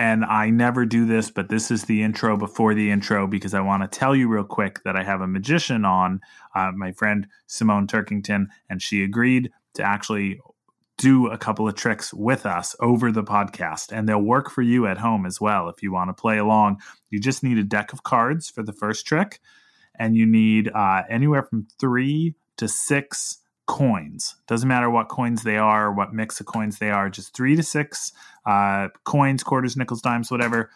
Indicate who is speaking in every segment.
Speaker 1: And I never do this, but this is the intro before the intro because I want to tell you real quick that I have a magician on, uh, my friend Simone Turkington, and she agreed to actually do a couple of tricks with us over the podcast and they'll work for you at home as well if you want to play along. You just need a deck of cards for the first trick and you need uh, anywhere from three to six coins. Doesn't matter what coins they are or what mix of coins they are just three to six uh, coins quarters nickels dimes whatever.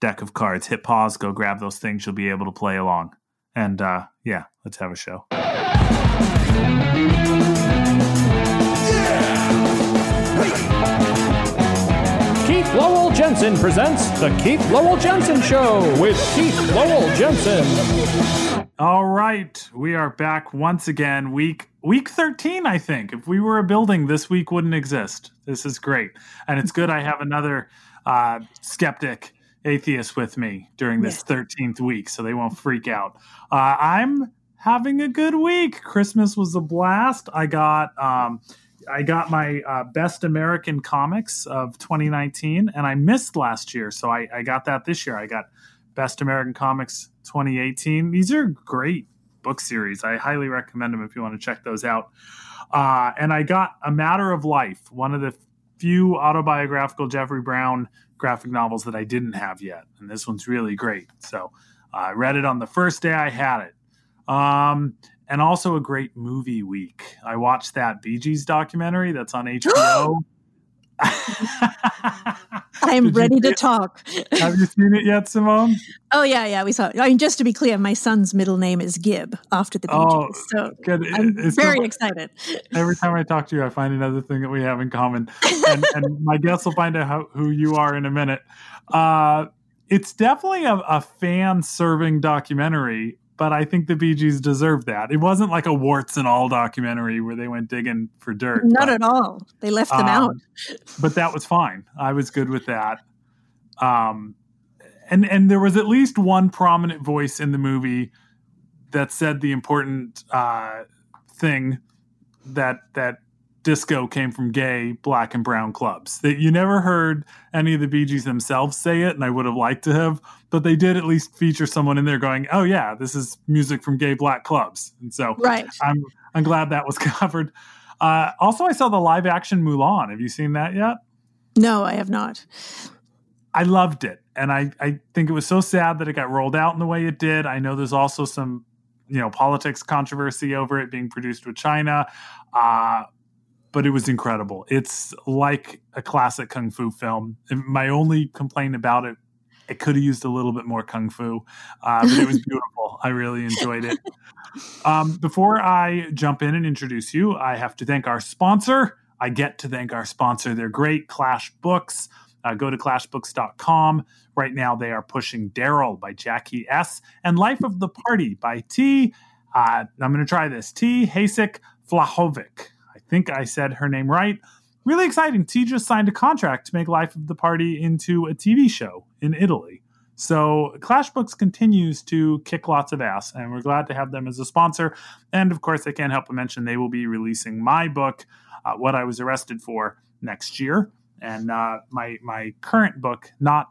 Speaker 1: Deck of cards. Hit pause go grab those things. You'll be able to play along. And uh, yeah let's have a show.
Speaker 2: Keith Lowell Jensen presents The Keith Lowell Jensen Show with Keith Lowell Jensen.
Speaker 1: All right, we are back once again. Week week 13, I think. If we were a building, this week wouldn't exist. This is great. And it's good I have another uh, skeptic atheist with me during this 13th week so they won't freak out. Uh, I'm having a good week. Christmas was a blast. I got um, I got my uh, best American comics of 2019, and I missed last year, so I, I got that this year. I got best American comics 2018. These are great book series. I highly recommend them if you want to check those out. Uh, and I got A Matter of Life, one of the few autobiographical Jeffrey Brown graphic novels that I didn't have yet, and this one's really great. So uh, I read it on the first day I had it. Um, and also a great movie week. I watched that Bee Gees documentary that's on HBO.
Speaker 3: I'm ready to talk.
Speaker 1: Have you seen it yet, Simone?
Speaker 3: Oh yeah, yeah, we saw it. I mean, just to be clear, my son's middle name is Gibb after the Bee
Speaker 1: Oh,
Speaker 3: Gees, so
Speaker 1: good.
Speaker 3: I'm
Speaker 1: It's
Speaker 3: very
Speaker 1: so-
Speaker 3: excited.
Speaker 1: Every time I talk to you, I find another thing that we have in common, and, and my guests will find out how, who you are in a minute. Uh, it's definitely a, a fan-serving documentary, but I think the Bee Gees deserve that. It wasn't like a warts and all documentary where they went digging for dirt.
Speaker 3: Not
Speaker 1: but-
Speaker 3: at all. They left them
Speaker 1: Um,
Speaker 3: out.
Speaker 1: but that was fine. I was good with that. Um, and and there was at least one prominent voice in the movie that said the important uh, thing that that disco came from gay black and brown clubs. That you never heard any of the Bee Gees themselves say it, and I would have liked to have, but they did at least feature someone in there going, "Oh yeah, this is music from gay black clubs," and so
Speaker 3: Right.
Speaker 1: I'm I'm glad that was covered. Uh, also, I saw the live action Mulan. Have you seen that yet?
Speaker 3: No, I have not.
Speaker 1: I loved it, and I I think it was so sad that it got rolled out in the way it did. I know there's also some you know politics controversy over it being produced with China, uh, but it was incredible. It's like a classic kung fu film. My only complaint about it. It could have used a little bit more kung fu, uh, but it was beautiful. I really enjoyed it. Um, before I jump in and introduce you, I have to thank our sponsor. I get to thank our sponsor. They're great, Clash Books. Uh, go to clashbooks.com. Right now, they are pushing Darryl by Jackie Ess and Life of the Party by T. Uh, I'm going to try this T. Hasek Flahovic. Think I said her name right. Really exciting. T just signed a contract to make Life of the Party into a TV show in Italy. So Clash Books continues to kick lots of ass, and we're glad to have them as a sponsor. And of course, I can't help but mention they will be releasing my book, uh, "What I Was Arrested For," next year, and uh, my my current book, not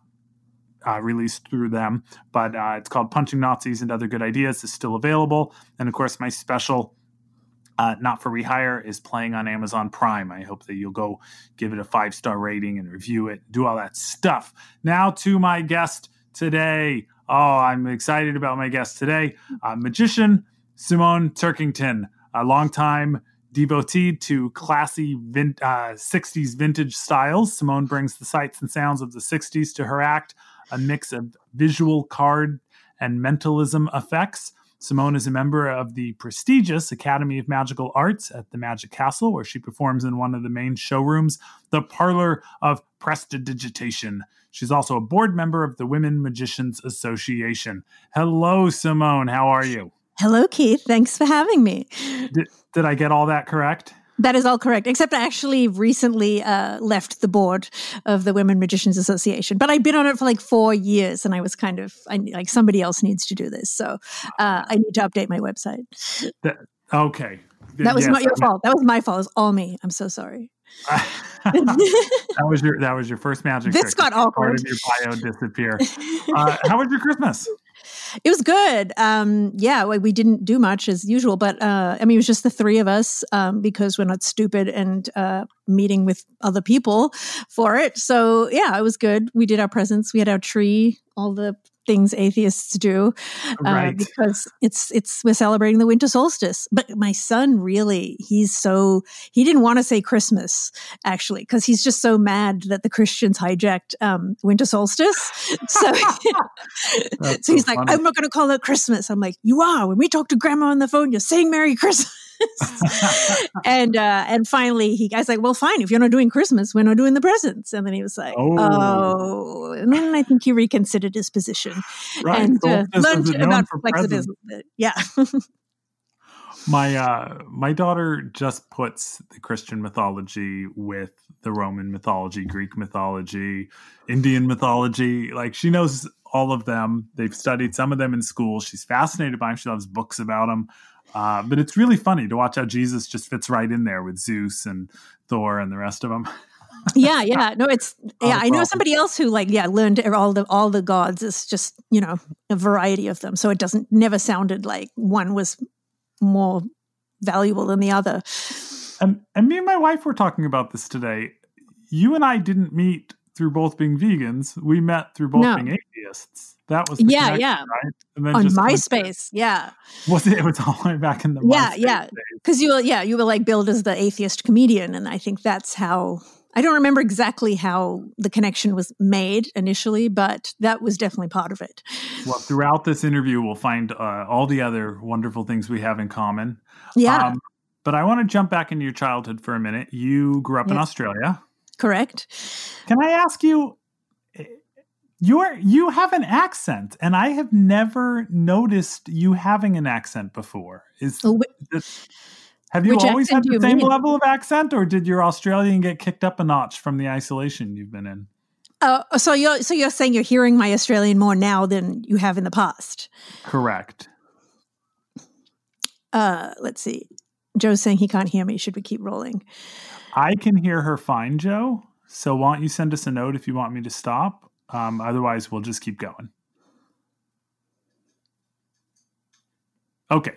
Speaker 1: uh, released through them, but uh, it's called "Punching Nazis and Other Good Ideas," is still available. And of course, my special. Uh, not for rehire is playing on Amazon Prime. I hope that you'll go give it a five star rating and review it, do all that stuff. Now to my guest today. Oh, I'm excited about my guest today. Uh, magician Simone Turkington, a longtime devotee to classy vin- uh, 60s vintage styles. Simone brings the sights and sounds of the 60s to her act, a mix of visual card and mentalism effects. Simone is a member of the prestigious Academy of Magical Arts at the Magic Castle, where she performs in one of the main showrooms, the Parlor of Prestidigitation. She's also a board member of the Women Magicians Association. Hello, Simone. How are you?
Speaker 3: Hello, Keith. Thanks for having me.
Speaker 1: Did, did I get all that correct?
Speaker 3: That is all correct, except I actually recently uh, left the board of the Women Magicians Association. But I've been on it for like four years, and I was kind of I, like somebody else needs to do this, so uh, I need to update my website.
Speaker 1: That, okay.
Speaker 3: That was
Speaker 1: Yes,
Speaker 3: not your
Speaker 1: I
Speaker 3: fault. That was my fault. It was all me. I'm so sorry.
Speaker 1: that was your that was your first magic
Speaker 3: this
Speaker 1: trick.
Speaker 3: got awkward.
Speaker 1: Part of your bio disappear. Uh, how was your Christmas?
Speaker 3: It was good. Um, yeah, we, didn't do much as usual, but uh, I mean, it was just the three of us um, because we're not stupid and uh, meeting with other people for it. So yeah, it was good. We did our presents. We had our tree. All the things atheists do uh,
Speaker 1: Right.
Speaker 3: because it's it's we're celebrating the winter solstice. But my son really he's so he didn't want to say christmas actually because he's just so mad that the christians hijacked um, winter solstice. So so he's
Speaker 1: so
Speaker 3: like
Speaker 1: funny.
Speaker 3: i'm not going to call it christmas. I'm like you are. When we talk to grandma on the phone you're saying merry christmas and uh and finally he I was like well fine if you're not doing christmas we're not doing the presents and then he was like
Speaker 1: Oh.
Speaker 3: oh, and then i think he reconsidered his position
Speaker 1: Right.
Speaker 3: and uh, learned about flexibility. Yeah.
Speaker 1: My uh my daughter just puts the Christian mythology with the Roman mythology, Greek mythology, Indian mythology. Like she knows all of them. They've studied some of them in school. She's fascinated by them. She loves books about them. Uh, but it's really funny to watch how Jesus just fits right in there with Zeus and Thor and the rest of them.
Speaker 3: yeah, yeah. No, it's yeah. I know somebody else who like yeah learned all the all the gods. It's just you know a variety of them, so it doesn't never sounded like one was more valuable than the other.
Speaker 1: And and me and my wife were talking about this today. You and I didn't meet through both being vegans. We met through both
Speaker 3: No.
Speaker 1: being atheists. That was the
Speaker 3: Yeah, yeah.
Speaker 1: right? And then
Speaker 3: On
Speaker 1: just coincidence.
Speaker 3: MySpace, yeah,
Speaker 1: Was it? It was all the way back in the
Speaker 3: Yeah,
Speaker 1: MySpace
Speaker 3: yeah. because you were yeah you were like billed as the atheist comedian, and I think that's how. I don't remember exactly how the connection was made initially, but that was definitely part of it.
Speaker 1: Well, throughout this interview, we'll find uh, all the other wonderful things we have in common.
Speaker 3: Yeah,
Speaker 1: Um, but I want to jump back into your childhood for a minute. You grew up in Australia.
Speaker 3: correct.
Speaker 1: Can I ask you? You're you have an accent, and I have never noticed you having an accent before. Is
Speaker 3: Oh,
Speaker 1: this, have you always had the same
Speaker 3: mean?
Speaker 1: level of accent, or did your Australian get kicked up a notch from the isolation you've been in?
Speaker 3: Uh, so you're so you're saying you're hearing my Australian more now than you have in the past.
Speaker 1: Correct.
Speaker 3: Uh, let's see. Joe's saying he can't hear me. Should we keep rolling?
Speaker 1: I can hear her fine, Joe. So why don't you send us a note if you want me to stop? Um, otherwise, we'll just keep going. Okay.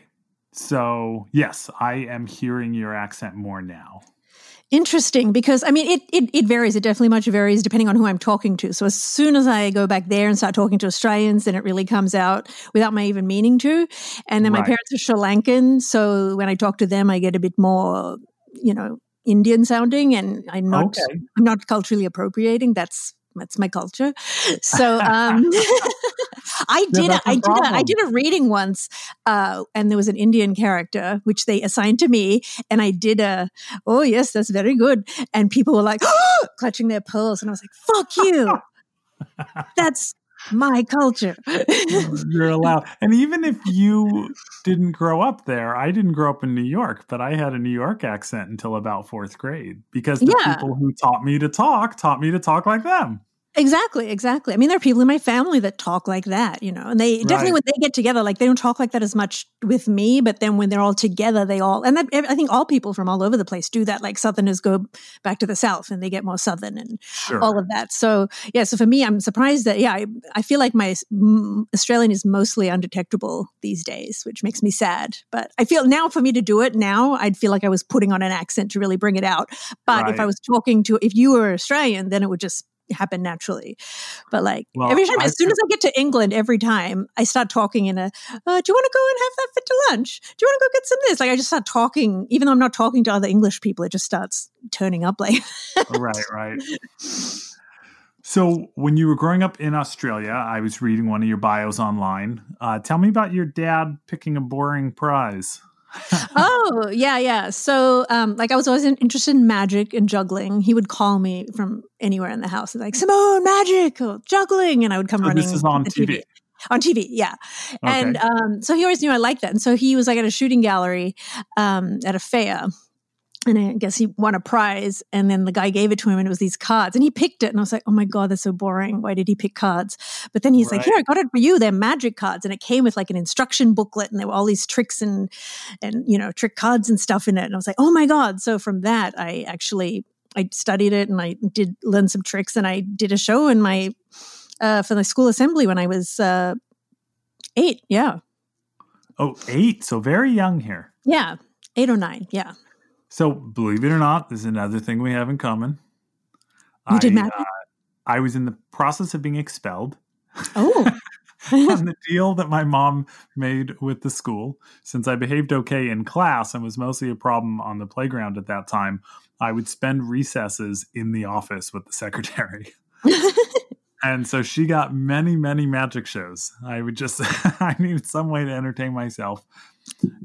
Speaker 1: So yes, I am hearing your accent more now.
Speaker 3: Interesting, because I mean, it, it it varies. It definitely much varies depending on who I'm talking to. So as soon as I go back there and start talking to Australians, then it really comes out without my even meaning to. And then my parents are Sri Lankan, so when I talk to them, I get a bit more, you know, Indian sounding, and I'm not
Speaker 1: Okay.
Speaker 3: I'm not culturally appropriating. That's that's my culture. So um, I did a,
Speaker 1: no
Speaker 3: I did a, I did a reading once, uh, and there was an Indian character which they assigned to me, and I did a oh yes that's very good, and people were like clutching their pearls, and I was like fuck you, that's my culture.
Speaker 1: You're allowed. And even if you didn't grow up there, I didn't grow up in New York, but I had a New York accent until about fourth grade because the
Speaker 3: Yeah.
Speaker 1: people who taught me to talk taught me to talk like them.
Speaker 3: Exactly, exactly. I mean, there are people in my family that talk like that, you know, and they definitely
Speaker 1: Right.
Speaker 3: when they get together, like they don't talk like that as much with me, but then when they're all together, they all, and that, I think all people from all over the place do that. Like Southerners go back to the South and they get more Southern and
Speaker 1: Sure.
Speaker 3: all of that. So, yeah, so for me, I'm surprised that, yeah, I, I feel like my mm, Australian is mostly undetectable these days, which makes me sad. But I feel now for me to do it now, I'd feel like I was putting on an accent to really bring it out. But if I was talking to, if you were Australian, then it would just happen naturally. But like
Speaker 1: Well,
Speaker 3: every time,
Speaker 1: I
Speaker 3: as soon as I get to England, every time I start talking in a, uh, do you want to go and have that for to lunch? Do you want to go get some of this? Like I just start talking, even though I'm not talking to other English people, it just starts turning up like,
Speaker 1: right, right. So, when you were growing up in Australia, I was reading one of your bios online. Uh, tell me about your dad picking a boring prize.
Speaker 3: oh yeah yeah. So um like i was always interested in magic and juggling. He would call me from anywhere in the house. Like simone magic or juggling. And i would come
Speaker 1: So
Speaker 3: running
Speaker 1: this is on
Speaker 3: to
Speaker 1: TV.
Speaker 3: on tv yeah. And um so he always knew i liked that. And so he was like at a shooting gallery um at a fair and I guess he won a prize, and then the guy gave it to him, and it was these cards, and he picked it, and I was like, "Oh my god, that's so boring! Why did he pick cards?" But then he's like,
Speaker 1: Right.
Speaker 3: "Here, I got it for you. They're magic cards," and it came with like an instruction booklet, and there were all these tricks and and you know trick cards and stuff in it, and I was like, "Oh my god!" So from that, I actually I studied it and I did learn some tricks and I did a show in my uh, for the school assembly when I was uh, eight. Yeah.
Speaker 1: Oh, eight. So very young here.
Speaker 3: Yeah. Eight or nine. Yeah.
Speaker 1: So believe it or not, this is another thing we have in common.
Speaker 3: You did magic?
Speaker 1: Uh, I was in the process of being expelled.
Speaker 3: Oh.
Speaker 1: on the deal that my mom made with the school. Since I behaved okay in class and was mostly a problem on the playground at that time, I would spend recesses in the office with the secretary. and so she got many, many magic shows. I would just, I needed some way to entertain myself.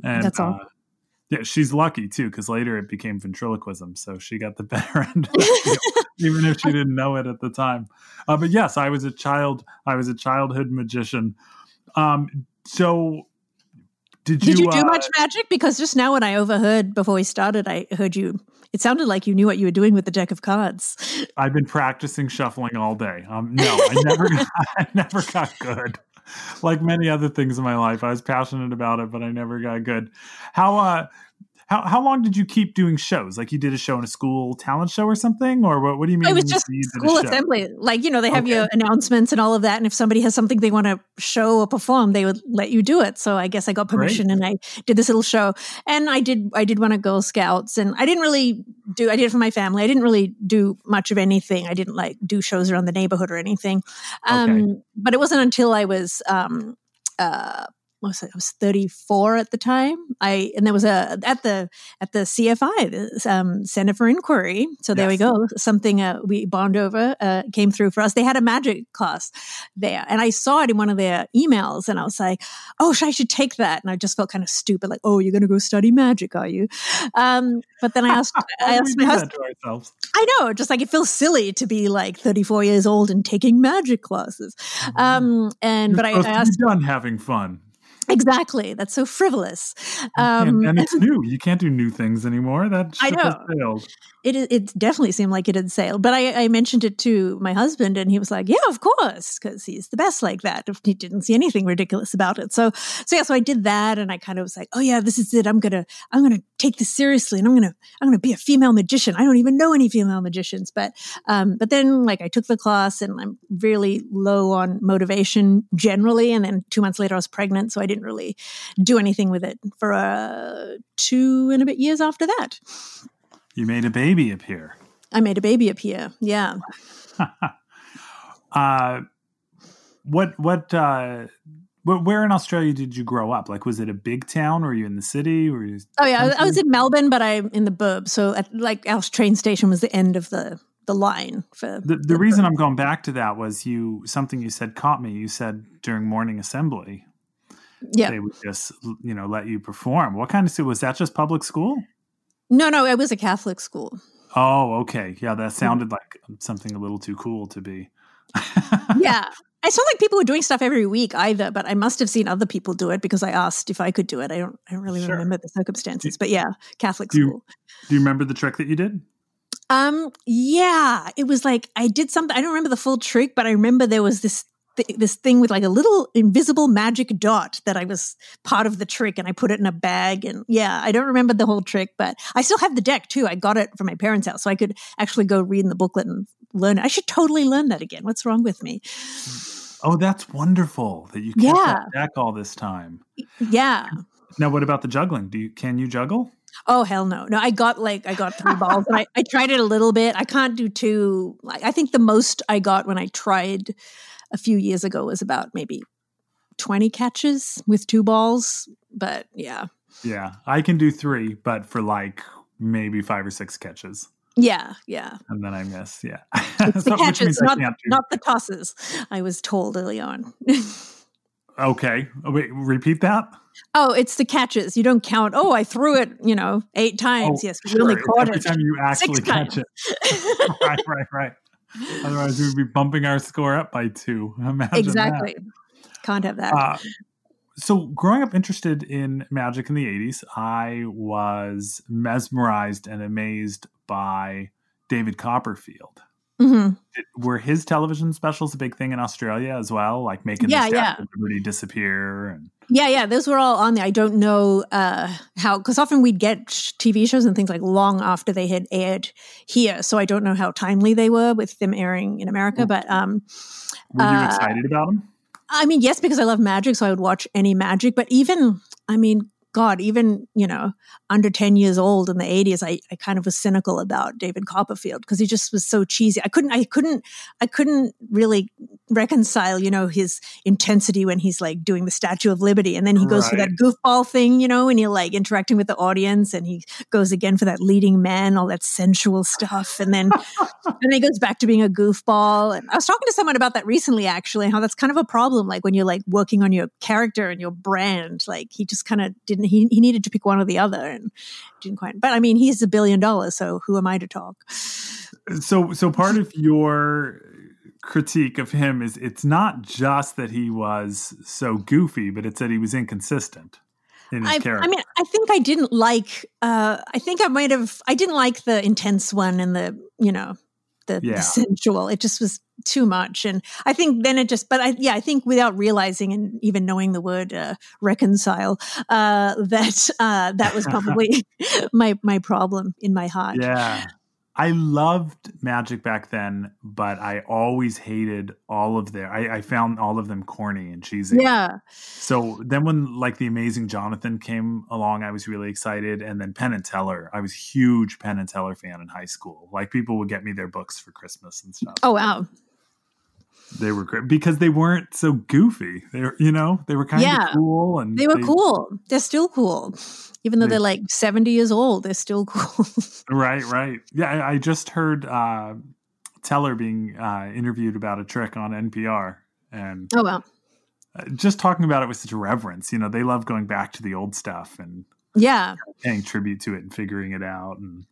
Speaker 1: And
Speaker 3: That's all.
Speaker 1: Uh, yeah, she's lucky too, because later it became ventriloquism. So she got the better end deal, even if she didn't know it at the time. Uh, but yes, I was a child. I was a childhood magician. Um, so did you?
Speaker 3: Did you do
Speaker 1: uh,
Speaker 3: much magic? Because just now, when I overheard before we started, I heard you. It sounded like you knew what you were doing with the deck of cards.
Speaker 1: I've been practicing shuffling all day. Um, no, I never, I never got good. Like many other things in my life, I was passionate about it, but I never got good. How uh, how how long did you keep doing shows? Like you did a show in a school talent show or something, or what? What do you mean?
Speaker 3: It was just
Speaker 1: say you did a
Speaker 3: school assembly. Like, you know, they have
Speaker 1: Okay.
Speaker 3: your announcements and all of that. And if somebody has something they want to show or perform, they would let you do it. So I guess I got permission and I did this little show. And I did I did one at Girl Scouts and I didn't really do I did it for my family. I didn't really do much of anything. I didn't like do shows around the neighborhood or anything. Um
Speaker 1: Okay.
Speaker 3: but it wasn't until I was um uh was it? I was 34 at the time. I and there was a at the at the CFI, the um, Center for Inquiry. So there we go. Something uh, we bond over uh, came through for us. They had a magic class there, and I saw it in one of their emails, and I was like, "Oh, I should take that." And I just felt kind of stupid, like, "Oh, you're going to go study magic, are you?" Um, but then I asked, I asked my husband.
Speaker 1: that to ourselves?
Speaker 3: I know, just like it feels silly to be like 34 years old and taking magic classes. Um, and
Speaker 1: You're
Speaker 3: but I, I asked
Speaker 1: done having fun.
Speaker 3: Exactly. That's so frivolous.
Speaker 1: and,
Speaker 3: Um,
Speaker 1: and it's new. You can't do new things anymore. That
Speaker 3: I know. It it definitely seemed like it had sailed. But I, I mentioned it to my husband, and he was like, "Yeah, of course," because he's the best like that. He didn't see anything ridiculous about it. So so yeah, so I did that, and I kind of was like, "Oh yeah, this is it. I'm gonna I'm gonna take this seriously, and I'm gonna I'm gonna be a female magician. I don't even know any female magicians, but um, but then like I took the class, and I'm really low on motivation generally. And then two months later, I was pregnant, so I didn't really do anything with it for uh, two and a bit years after that.
Speaker 1: You made a baby appear.
Speaker 3: I made a baby appear. Yeah.
Speaker 1: Uh, what what uh, wh- where in Australia did you grow up? Like, was it a big town? Or were you in the city? Were you?
Speaker 3: Oh yeah, I, I was in Melbourne, but I'm in the burb. So at, like our train station was the end of the the line for
Speaker 1: The, the reason I'm going back to that was you something you said caught me. You said during morning assembly
Speaker 3: yeah.
Speaker 1: they would just you know let you perform. What kind of school was that? Just public school?
Speaker 3: No, no, it was a Catholic school.
Speaker 1: Oh, okay. Yeah, that sounded like something a little too cool to be.
Speaker 3: yeah. I saw like people were doing stuff every week either, but I must have seen other people do it because I asked if I could do it. I don't I don't really
Speaker 1: Sure.
Speaker 3: remember the circumstances, but yeah, Catholic
Speaker 1: Do you-
Speaker 3: school.
Speaker 1: Do you remember the trick that you did?
Speaker 3: Um, yeah, it was like I did something. I don't remember the full trick, but I remember there was this th- this thing with like a little invisible magic dot that I was part of the trick, and I put it in a bag. And yeah, I don't remember the whole trick, but I still have the deck too. I got it from my parents' house, so I could actually go read in the booklet and learn it. I should totally learn that again. What's wrong with me?
Speaker 1: Oh, that's wonderful that you kept
Speaker 3: Yeah.
Speaker 1: that deck all this time.
Speaker 3: Yeah.
Speaker 1: Now, what about the juggling? Do you can you juggle?
Speaker 3: Oh hell no. No, I got like I got three balls and I, I tried it a little bit. I can't do two like I think the most I got when I tried a few years ago was about maybe 20 catches with two balls. But yeah.
Speaker 1: Yeah, I can do three, but for like maybe five or six catches,
Speaker 3: Yeah, yeah.
Speaker 1: and then I miss. Yeah,
Speaker 3: It's
Speaker 1: So-
Speaker 3: the catches, not,
Speaker 1: can't
Speaker 3: the tosses. I was told early on.
Speaker 1: Okay, oh, wait, repeat that.
Speaker 3: oh, it's the catches. You don't count. Oh, I threw it, you know, eight oh, times. yes, but you only
Speaker 1: Oh,
Speaker 3: caught
Speaker 1: every
Speaker 3: it.
Speaker 1: time you actually catch
Speaker 3: times.
Speaker 1: it. right, right, right. Otherwise, we'd be bumping our score up by two. Imagine that.
Speaker 3: exactly. Can't have that.
Speaker 1: Uh, so, growing up interested in magic in the 80s, I was mesmerized and amazed by David Copperfield.
Speaker 3: Hmm
Speaker 1: Did- were his television specials a big thing in Australia as well? Like making
Speaker 3: Yeah,
Speaker 1: the
Speaker 3: yeah.
Speaker 1: Of Liberty disappear and
Speaker 3: Yeah, yeah, those were all on there. I don't know uh, how, because often we'd get TV shows and things like long after they had aired here. So I don't know how timely they were with them airing in America. But um,
Speaker 1: were you
Speaker 3: Uh,
Speaker 1: excited about them?
Speaker 3: I mean, yes, because I love magic, so I would watch any magic. But even, I mean, God, even you know, under ten years old in the eighties, I, I kind of was cynical about David Copperfield because he just was so cheesy. I couldn't, I couldn't, I couldn't really reconcile, you know, his intensity when he's like doing the Statue of Liberty, and then he goes for that goofball thing, you know, and you're like interacting with the audience, and he goes again for that leading man, all that sensual stuff, and then then he goes back to being a goofball. And I was talking to someone about that recently, actually, how that's kind of a problem. Like when you're like working on your character and your brand, like he just kind of didn't. He he needed to pick one or the other, and didn't quite. But I mean, he's a billion dollars, so who am I to talk?
Speaker 1: So so part of your critique of him is it's not just that he was so goofy, but it's that he was inconsistent in his
Speaker 3: I,
Speaker 1: character.
Speaker 3: I mean, I think I didn't like. Uh, I think I might have. I didn't like the intense one and the you know the,
Speaker 1: Yeah.
Speaker 3: the sensual. It just was too much, and I think then it just. But I yeah, I think without realizing and even knowing the word uh, reconcile, uh, that uh, that was probably my my problem in my heart.
Speaker 1: Yeah. I loved Magic back then, but I always hated all of their. I, I found all of them corny and cheesy.
Speaker 3: Yeah.
Speaker 1: So then, when like the Amazing Jonathan came along, I was really excited. And then Penn and Teller, I was huge Penn and Teller fan in high school. Like people would get me their books for Christmas and stuff.
Speaker 3: Oh wow.
Speaker 1: They were great because they weren't so goofy. They were, you know, they were kind
Speaker 3: Yeah.
Speaker 1: of cool and
Speaker 3: They were cool. They're still cool. Even though
Speaker 1: They-
Speaker 3: they're like 70 years old, they're still cool.
Speaker 1: Right, right. Yeah, I, I just heard uh, Teller being uh, interviewed about a trick on NPR, and
Speaker 3: oh, wow.
Speaker 1: uh, just talking about it with such reverence. You know, they love going back to the old stuff and
Speaker 3: Yeah.
Speaker 1: paying tribute to it and figuring it out. And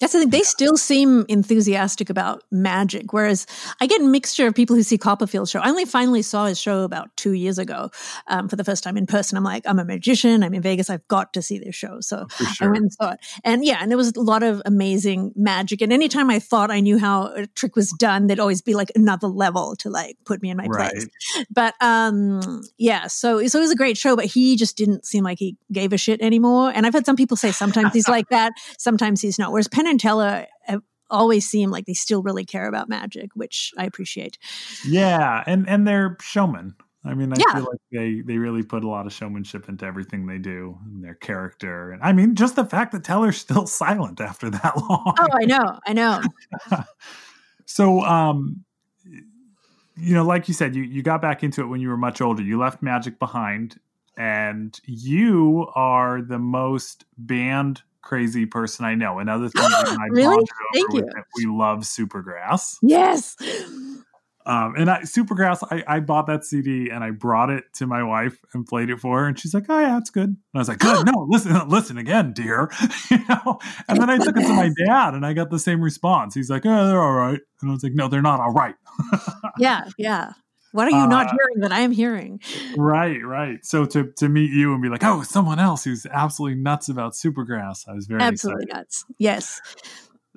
Speaker 3: That's the thing. They still seem enthusiastic about magic, whereas I get a mixture of people who see Copperfield's show. I only finally saw his show about two years ago um, for the first time in person. I'm like, I'm a magician. I'm in Vegas. I've got to see this show. So
Speaker 1: for
Speaker 3: I went and saw it. And yeah, and there was a lot of amazing magic. And anytime I thought I knew how a trick was done, there'd always be like another level to like put me in my
Speaker 1: right.
Speaker 3: place. But um yeah, so so it was a great show, but he just didn't seem like he gave a shit anymore. And I've had some people say sometimes he's like that, sometimes he's not. Whereas Penn and Teller have always seem like they still really care about magic, which I appreciate.
Speaker 1: Yeah, and and they're showmen. I mean, I
Speaker 3: Yeah.
Speaker 1: feel like they they really put a lot of showmanship into everything they do and their character. And I mean, just the fact that Teller's still silent after that long.
Speaker 3: Oh, I know, I know.
Speaker 1: So, um, you know, like you said, you, you got back into it when you were much older. You left magic behind, and you are the most band crazy person I know. Another thing
Speaker 3: Really? Thank you.
Speaker 1: we love Supergrass.
Speaker 3: Yes.
Speaker 1: Um, and I, Supergrass, I, I bought that CD and I brought it to my wife and played it for her, and she's like, "Oh yeah, it's good." And I was like, "Good, no, listen, listen again, dear." you know. And then I took it to my dad, and I got the same response. He's like, "Oh, they're all right," and I was like, "No, they're not all right."
Speaker 3: Yeah, yeah. What are you not
Speaker 1: Uh,
Speaker 3: hearing that I am hearing?
Speaker 1: right, right. So to to meet you and be like, "Oh, someone else who's absolutely nuts about Supergrass," I was very
Speaker 3: Absolutely
Speaker 1: excited.
Speaker 3: nuts. Yes.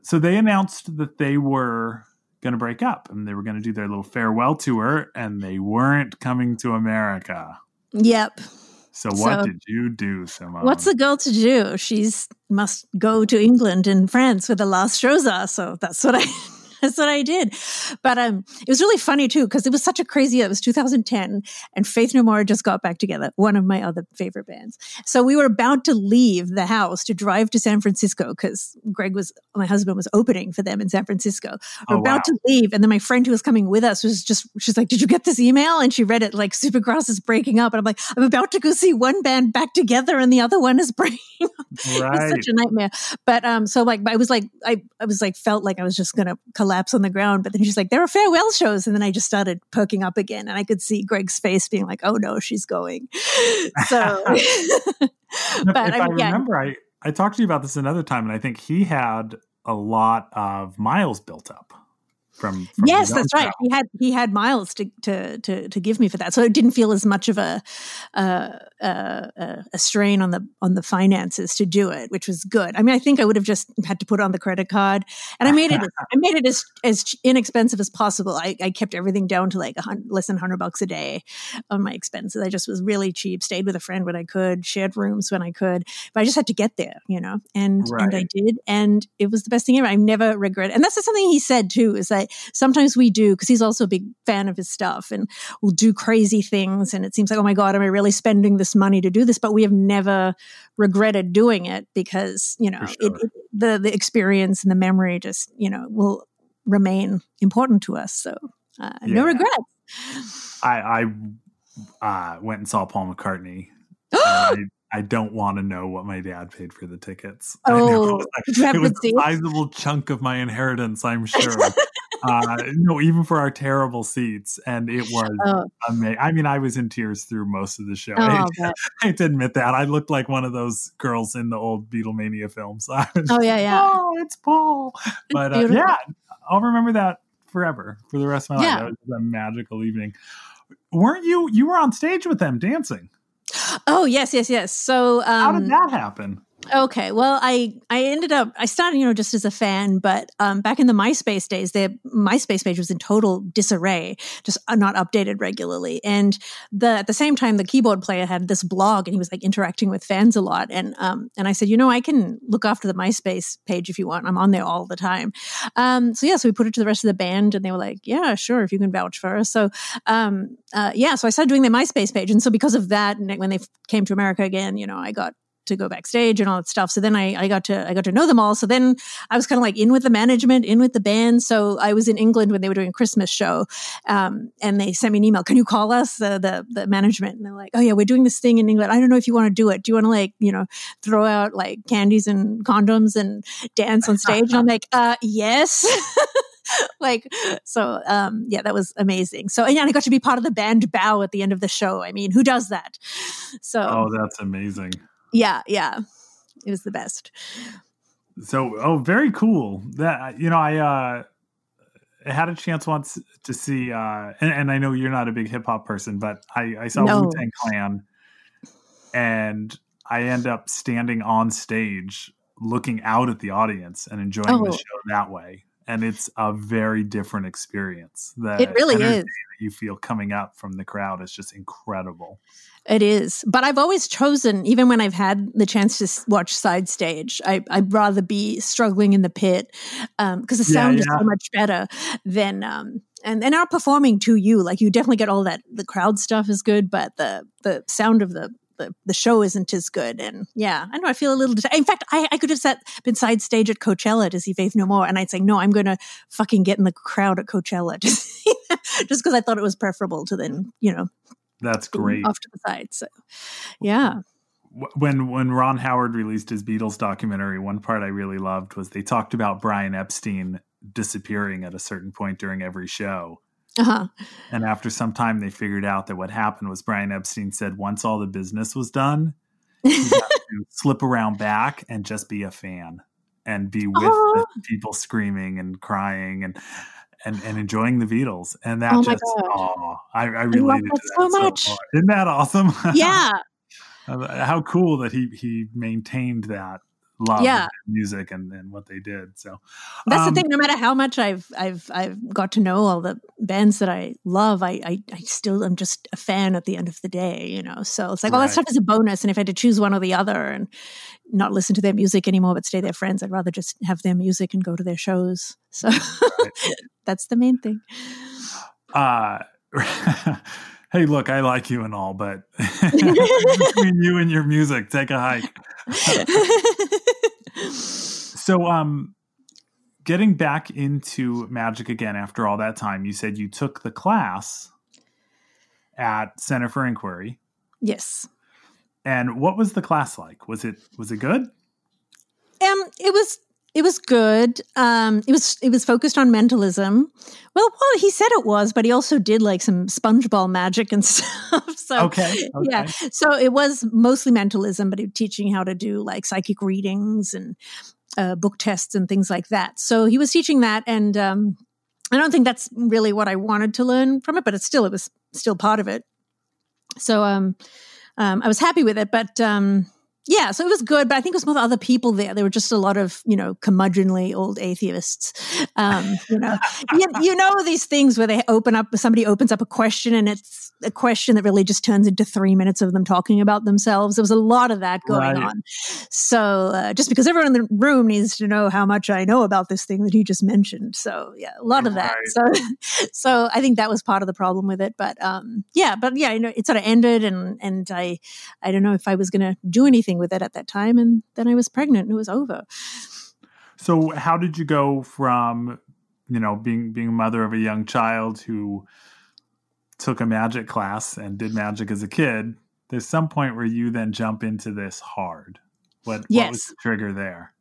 Speaker 1: So they announced that they were going to break up and they were going to do their little farewell tour, and they weren't coming to America.
Speaker 3: Yep.
Speaker 1: So what
Speaker 3: So-
Speaker 1: did you do, Simone?
Speaker 3: What's the girl to do? She's must go to England and France where the last shows are. So that's what I that's what I did. But um it was really funny too, because it was such a crazy. It was 2010 and Faith No More just got back together, one of my other favorite bands. So we were about to leave the house to drive to San Francisco because Greg was my husband was opening for them in San Francisco. We're
Speaker 1: Oh,
Speaker 3: about
Speaker 1: wow.
Speaker 3: to leave, and then my friend who was coming with us was just she's like, "Did you get this email?" And she read it like Supergrass is breaking up, and I'm like, "I'm about to go see one band back together, and the other one is breaking." up."
Speaker 1: Right?
Speaker 3: was such a nightmare. But um, so like I was like I I was like felt like I was just gonna collapse on the ground. But then she's like, "There are farewell shows," and then I just started perking up again, and I could see Greg's face being like, "Oh no, she's going." So,
Speaker 1: if
Speaker 3: but
Speaker 1: if
Speaker 3: I
Speaker 1: I,
Speaker 3: mean, yeah.
Speaker 1: remember, I I talked to you about this another time, and I think he had a lot of miles built up. From, from
Speaker 3: yes, that's right. He had he had miles to to to to give me for that, so it didn't feel as much of a uh, uh, uh, a strain on the on the finances to do it, which was good. I mean, I think I would have just had to put on the credit card, and I made it I made it as as inexpensive as possible. I, I kept everything down to like a hun- less than hundred bucks a day on my expenses. I just was really cheap. Stayed with a friend when I could, shared rooms when I could, but I just had to get there, you know, and and I did, and it was the best thing ever. I never regret. it. And that's something he said too. Is that sometimes we do because he's also a big fan of his stuff, and we'll do crazy things, and it seems like oh my god, am I really spending this money to do this? But we have never regretted doing it because you know
Speaker 1: For
Speaker 3: it, it, the the experience and the memory just you know will remain important to us. So uh, no regrets.
Speaker 1: I, I uh, went and saw Paul McCartney. I, I don't want to know what my dad paid for the tickets. I know
Speaker 3: Oh,
Speaker 1: it was, like-
Speaker 3: did you have
Speaker 1: it was a sizable chunk of my inheritance, I'm sure. Uh, no, even for our terrible seats, and it was
Speaker 3: Oh,
Speaker 1: amazing. I mean, I was in tears through most of the show.
Speaker 3: oh,
Speaker 1: I,
Speaker 3: God.
Speaker 1: I hate to admit that. I looked like one of those girls in the old Beatlemania films. I was
Speaker 3: oh yeah, yeah.
Speaker 1: oh, it's Paul. But uh, yeah, I'll remember that forever for the rest of my
Speaker 3: Yeah.
Speaker 1: life. That was a magical evening. Weren't you? You were on stage with them dancing.
Speaker 3: Oh yes, yes, yes. So
Speaker 1: How
Speaker 3: um,
Speaker 1: did that happen?
Speaker 3: Okay, well, I I ended up I started you know just as a fan, but um, back in the MySpace days, their MySpace page was in total disarray, just uh, not updated regularly. And the at the same time, the keyboard player had this blog, and he was like interacting with fans a lot. And um, and I said, you know, I can look after the MySpace page if you want. I'm on there all the time. Um, so yeah, so we put it to the rest of the band, and they were like, yeah, sure, if you can vouch for us. So um, uh, yeah, so I started doing their MySpace page, and so because of that, when they came to America again, you know, I got to go backstage and all that stuff. So then I, I got to I got to know them all. So then I was kind of like in with the management, in with the band. So I was in England when they were doing a Christmas show, um, and they sent me an email. Can you call us the, the the management? And they're like, Oh yeah, we're doing this thing in England. I don't know if you want to do it. Do you want to like you know throw out like candies and condoms and dance on stage? and I'm like, uh, Yes. like so um yeah that was amazing so and i got to be part of the band bow at the end of the show i mean who does that so
Speaker 1: Oh, that's amazing.
Speaker 3: Yeah yeah it was the best
Speaker 1: So, oh, very cool. That you know, I uh, I had a chance once to see, uh, and, and I know you're not a big hip hop person, but I, I saw
Speaker 3: No.
Speaker 1: Wu Tang Clan, and I end up standing on stage, looking out at the audience and enjoying
Speaker 3: Oh.
Speaker 1: the show that way. And it's a very different experience. that
Speaker 3: it really is
Speaker 1: that you feel coming up from the crowd is just incredible.
Speaker 3: It is, but I've always chosen, even when I've had the chance to watch side stage, I, I'd rather be struggling in the pit because the
Speaker 1: Yeah,
Speaker 3: sound is so much better than um, and and not performing to you. Like you definitely get all that. The crowd stuff is good, but the the sound of the the, the show isn't as good. And yeah, I know I feel a little. In fact, I, I could have sat been side stage at Coachella to see Faith No More, and I'd say no, I'm going to fucking get in the crowd at Coachella just just because I thought it was preferable to then you know
Speaker 1: That's great.
Speaker 3: off to the side. So yeah.
Speaker 1: When when Ron Howard released his Beatles documentary, one part I really loved was they talked about Brian Epstein disappearing at a certain point during every show.
Speaker 3: Uh-huh.
Speaker 1: And after some time, they figured out that what happened was Brian Epstein said once all the business was done, he got to slip around back and just be a fan and be with the
Speaker 3: Aw.
Speaker 1: people screaming and crying and and, and enjoying the Beatles. And that
Speaker 3: Oh
Speaker 1: just, oh, I, I related
Speaker 3: that
Speaker 1: to
Speaker 3: so much.
Speaker 1: far. Isn't that awesome?
Speaker 3: yeah.
Speaker 1: How cool that he he maintained that love
Speaker 3: Yeah.
Speaker 1: music and, and what they did. So
Speaker 3: That's
Speaker 1: um,
Speaker 3: the thing. No matter how much I've I've I've got to know all the bands that I love, I I, I still am just a fan at the end of the day. You know, so it's like all that stuff is a bonus. And if I had to choose one or the other, and not listen to their music anymore, but stay their friends, I'd rather just have their music and go to their shows. So that's the main thing.
Speaker 1: uh hey look i like you and all but between you and your music take a hike so um getting back into magic again after all that time you said you took the class at center for inquiry.
Speaker 3: Yes.
Speaker 1: and what was the class like? Was it was it good?
Speaker 3: Um, it was it was good. Um, it was it was focused on mentalism. Well, well, he said it was, but he also did like some sponge ball magic and stuff. So
Speaker 1: okay, okay.
Speaker 3: yeah, so it was mostly mentalism, but he was teaching how to do like psychic readings and uh, book tests and things like that. So he was teaching that, and um, I don't think that's really what I wanted to learn from it, but it's still it was still part of it. So um, um I was happy with it, but um yeah, so it was good, but I think it was more other people there. There were just a lot of, you know, curmudgeonly old atheists. Um, you know, you, you, know these things where they open up, somebody opens up a question and it's a question that really just turns into three minutes of them talking about themselves. There was a lot of that going right. on. So uh, just because everyone in the room needs to know how much I know about this thing that he just mentioned. So yeah, a lot of that. Right. So, so I think that was part of the problem with it. But um, yeah, but yeah, you know, it sort of ended and, and I, I don't know if I was going to do anything with it at that time. And then I was pregnant and it was over.
Speaker 1: So how did you go from, you know, being being a mother of a young child who took a magic class and did magic as a kid? There's some point where you then jump into this hard. What, yes. what was the trigger there?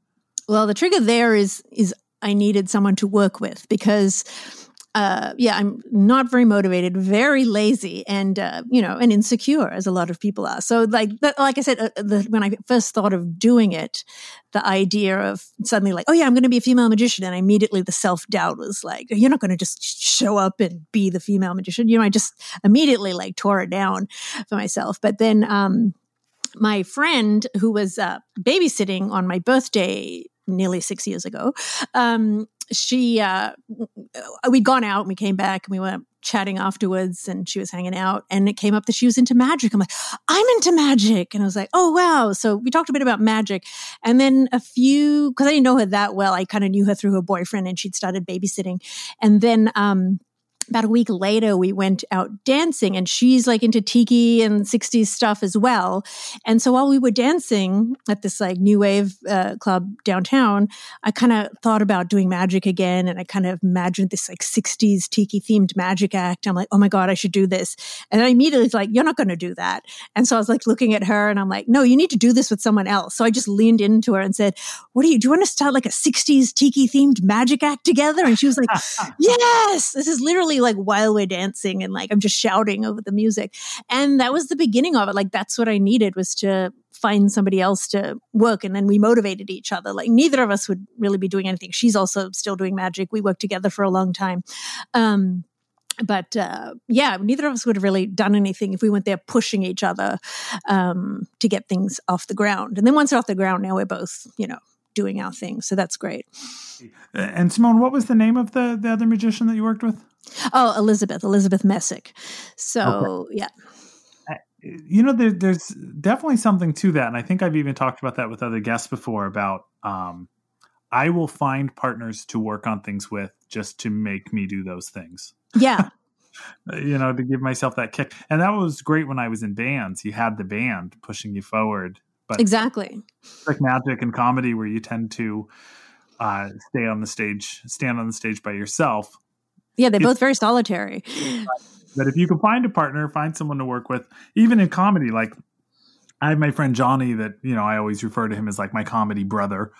Speaker 3: Well, the trigger there is is I needed someone to work with because uh, yeah, I'm not very motivated, very lazy, and uh, you know, and insecure, as a lot of people are. So, like, like I said, uh, the, when I first thought of doing it, the idea of suddenly like, oh yeah, I'm going to be a female magician, and immediately the self doubt was like, you're not going to just show up and be the female magician. You know, I just immediately like tore it down for myself. But then, um, my friend who was uh, babysitting on my birthday nearly six years ago, um, she uh, we'd gone out and we came back and we went chatting afterwards and she was hanging out and it came up that she was into magic. I'm like, I'm into magic. And I was like, oh wow. So we talked a bit about magic. And then a few because I didn't know her that well, I kind of knew her through her boyfriend and she'd started babysitting. And then um about a week later, we went out dancing and she's like into tiki and 60s stuff as well. And so while we were dancing at this like new wave uh, club downtown, I kind of thought about doing magic again. And I kind of imagined this like 60s tiki themed magic act. I'm like, oh my God, I should do this. And I immediately was like, you're not going to do that. And so I was like looking at her and I'm like, no, you need to do this with someone else. So I just leaned into her and said, what do you, do you want to start like a 60s tiki themed magic act together? And she was like, yes, this is literally like while we're dancing and like I'm just shouting over the music. And that was the beginning of it. Like that's what I needed was to find somebody else to work and then we motivated each other. Like neither of us would really be doing anything. She's also still doing magic. We worked together for a long time. Um, but uh, yeah, neither of us would have really done anything if we went there pushing each other um, to get things off the ground. And then once off the ground, now we're both, you know, doing our thing. So that's great.
Speaker 1: And Simone, what was the name of the, the other magician that you worked with?
Speaker 3: Oh, Elizabeth, Elizabeth Messick. So, okay. yeah.
Speaker 1: Uh, you know, there, there's definitely something to that. And I think I've even talked about that with other guests before about um, I will find partners to work on things with just to make me do those things.
Speaker 3: Yeah.
Speaker 1: you know, to give myself that kick. And that was great when I was in bands. You had the band pushing you forward. But
Speaker 3: exactly.
Speaker 1: Like magic and comedy where you tend to uh, stay on the stage, stand on the stage by yourself
Speaker 3: yeah, they're both very solitary.
Speaker 1: But if you can find a partner, find someone to work with, even in comedy, like I have my friend Johnny that, you know, I always refer to him as like my comedy brother.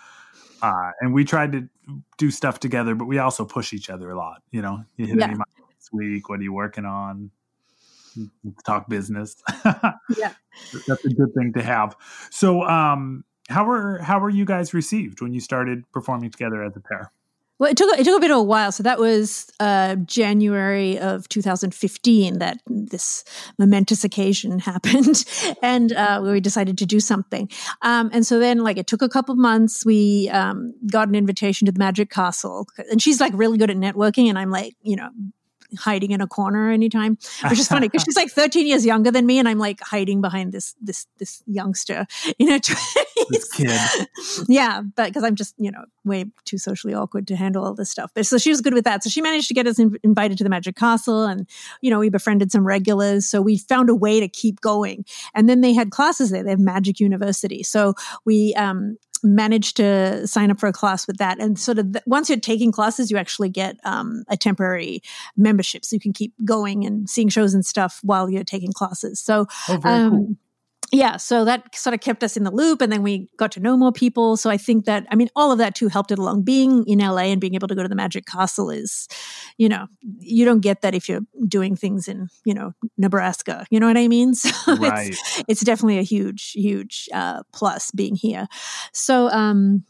Speaker 1: Uh, and we tried to do stuff together, but we also push each other a lot. You know, you hit yeah. any this week? What are you working on? Let's talk business.
Speaker 3: yeah,
Speaker 1: that's a good thing to have. So, um, how were how were you guys received when you started performing together as a pair?
Speaker 3: Well, it took it took a bit of a while. So that was uh, January of 2015 that this momentous occasion happened, and uh, we decided to do something. Um, and so then, like, it took a couple months. We um, got an invitation to the Magic Castle, and she's like really good at networking, and I'm like, you know, hiding in a corner anytime, which is funny because she's like 13 years younger than me, and I'm like hiding behind this this this youngster, you know,
Speaker 1: this kid.
Speaker 3: yeah, but because I'm just you know way too socially awkward to handle all this stuff. But so she was good with that. So she managed to get us in, invited to the Magic Castle, and you know we befriended some regulars. So we found a way to keep going. And then they had classes there. They have Magic University. So we um, managed to sign up for a class with that. And sort of once you're taking classes, you actually get um, a temporary membership, so you can keep going and seeing shows and stuff while you're taking classes. So,
Speaker 1: oh, um, cool
Speaker 3: yeah, so that sort of kept us in the loop, and then we got to know more people. So I think that, I mean, all of that too helped it along. Being in LA and being able to go to the Magic Castle is, you know, you don't get that if you're doing things in, you know, Nebraska. You know what I mean? So right. it's, it's definitely a huge, huge uh, plus being here. So, um,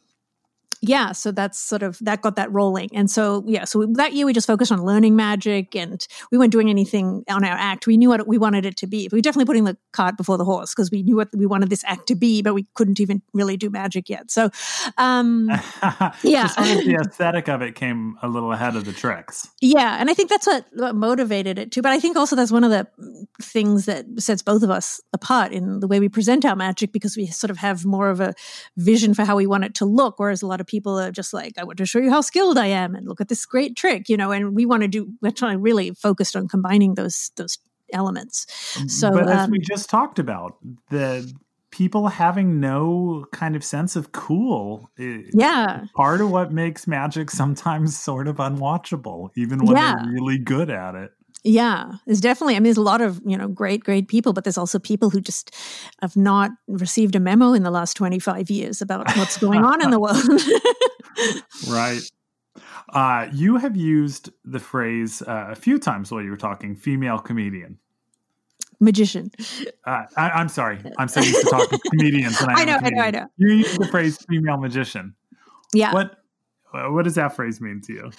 Speaker 3: yeah, so that's sort of that got that rolling. And so yeah, so we, that year we just focused on learning magic, and we weren't doing anything on our act. We knew what we wanted it to be. We were definitely putting the cart before the horse because we knew what we wanted this act to be, but we couldn't even really do magic yet. So um, yeah,
Speaker 1: the aesthetic of it came a little ahead of the tricks.
Speaker 3: Yeah, and I think that's what, what motivated it too. But I think also that's one of the things that sets both of us apart in the way we present our magic because we sort of have more of a vision for how we want it to look, whereas a lot of people are just like, I want to show you how skilled I am and look at this great trick, you know, and we want to do, we're trying really focused on combining those, those elements. Mm, so,
Speaker 1: but as um, we just talked about, the people having no kind of sense of cool
Speaker 3: yeah
Speaker 1: part of what makes magic sometimes sort of unwatchable even when yeah. they're really good at it
Speaker 3: yeah, there's definitely. I mean, there's a lot of you know great, great people, but there's also people who just have not received a memo in the last 25 years about what's going on in the world.
Speaker 1: right. Uh, you have used the phrase uh, a few times while you were talking, female comedian.
Speaker 3: Magician.
Speaker 1: Uh, I, am sorry. I'm so used to talking comedians.
Speaker 3: And I, I know, I know, I know.
Speaker 1: You use the phrase female magician.
Speaker 3: Yeah.
Speaker 1: What what does that phrase mean to you?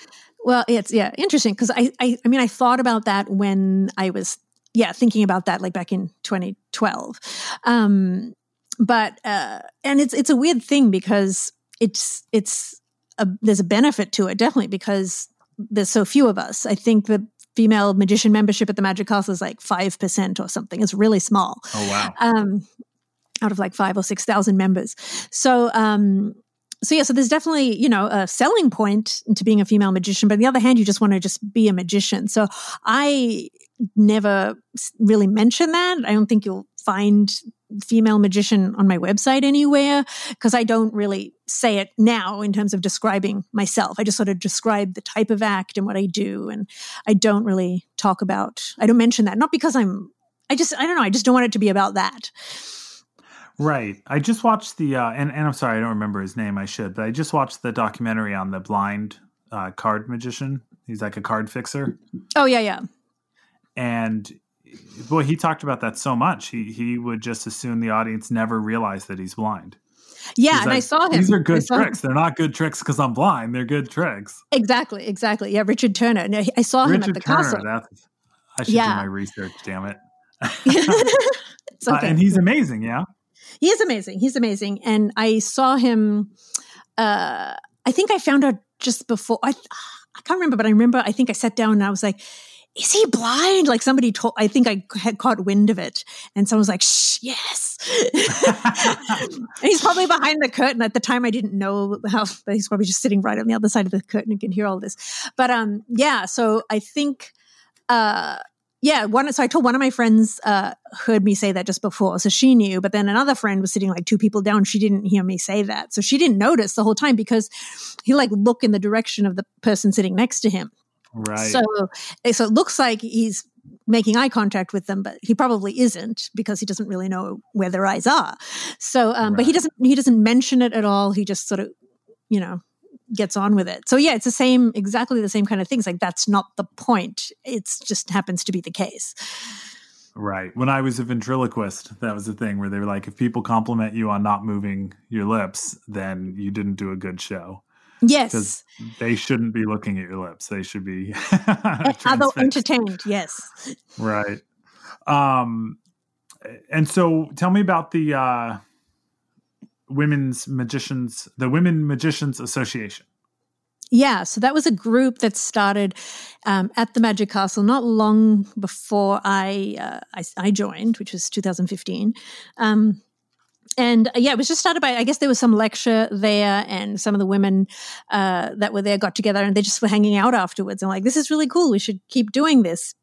Speaker 3: Well, it's yeah, interesting because I, I I mean I thought about that when I was yeah thinking about that like back in 2012, um, but uh, and it's it's a weird thing because it's it's a, there's a benefit to it definitely because there's so few of us. I think the female magician membership at the Magic Castle is like five percent or something. It's really small.
Speaker 1: Oh wow.
Speaker 3: Um, out of like five or six thousand members. So um, so yeah, so there's definitely, you know, a selling point to being a female magician, but on the other hand, you just want to just be a magician. So I never really mention that. I don't think you'll find female magician on my website anywhere because I don't really say it now in terms of describing myself. I just sort of describe the type of act and what I do. And I don't really talk about, I don't mention that, not because I'm, I just, I don't know, I just don't want it to be about that.
Speaker 1: Right. I just watched the uh, and and I'm sorry I don't remember his name. I should, but I just watched the documentary on the blind uh, card magician. He's like a card fixer.
Speaker 3: Oh yeah, yeah.
Speaker 1: And boy, he talked about that so much. He he would just assume the audience never realized that he's blind.
Speaker 3: Yeah, he's and like, I saw him.
Speaker 1: These are good tricks. Him. They're not good tricks because I'm blind. They're good tricks.
Speaker 3: Exactly, exactly. Yeah, Richard Turner. And I saw Richard him at the Turner, castle.
Speaker 1: That's, I should yeah. do my research. Damn it.
Speaker 3: okay.
Speaker 1: Uh, and he's amazing. Yeah.
Speaker 3: He is amazing. He's amazing. And I saw him, uh, I think I found out just before, I, I can't remember, but I remember, I think I sat down and I was like, is he blind? Like somebody told, I think I had caught wind of it. And someone was like, shh, yes. he's probably behind the curtain. At the time, I didn't know how, he's probably just sitting right on the other side of the curtain and can hear all this. But um, yeah, so I think, uh, yeah, one. So I told one of my friends uh, heard me say that just before, so she knew. But then another friend was sitting like two people down. She didn't hear me say that, so she didn't notice the whole time because he like look in the direction of the person sitting next to him.
Speaker 1: Right.
Speaker 3: So, eh, so it looks like he's making eye contact with them, but he probably isn't because he doesn't really know where their eyes are. So, um, right. but he doesn't. He doesn't mention it at all. He just sort of, you know, gets on with it. So yeah, it's the same, exactly the same kind of things. Like that's not the point. It's just happens to be the case.
Speaker 1: Right. When I was a ventriloquist, that was the thing where they were like, if people compliment you on not moving your lips, then you didn't do a good show.
Speaker 3: Yes.
Speaker 1: Because they shouldn't be looking at your lips. They should be
Speaker 3: although entertained. Yes.
Speaker 1: Right. Um, and so tell me about the uh women's magicians, the Women Magicians Association.
Speaker 3: Yeah, so that was a group that started um, at the Magic Castle not long before I, uh, I, I joined, which was 2015. Um, and uh, yeah, it was just started by I guess there was some lecture there, and some of the women uh, that were there got together, and they just were hanging out afterwards, and like, this is really cool. We should keep doing this.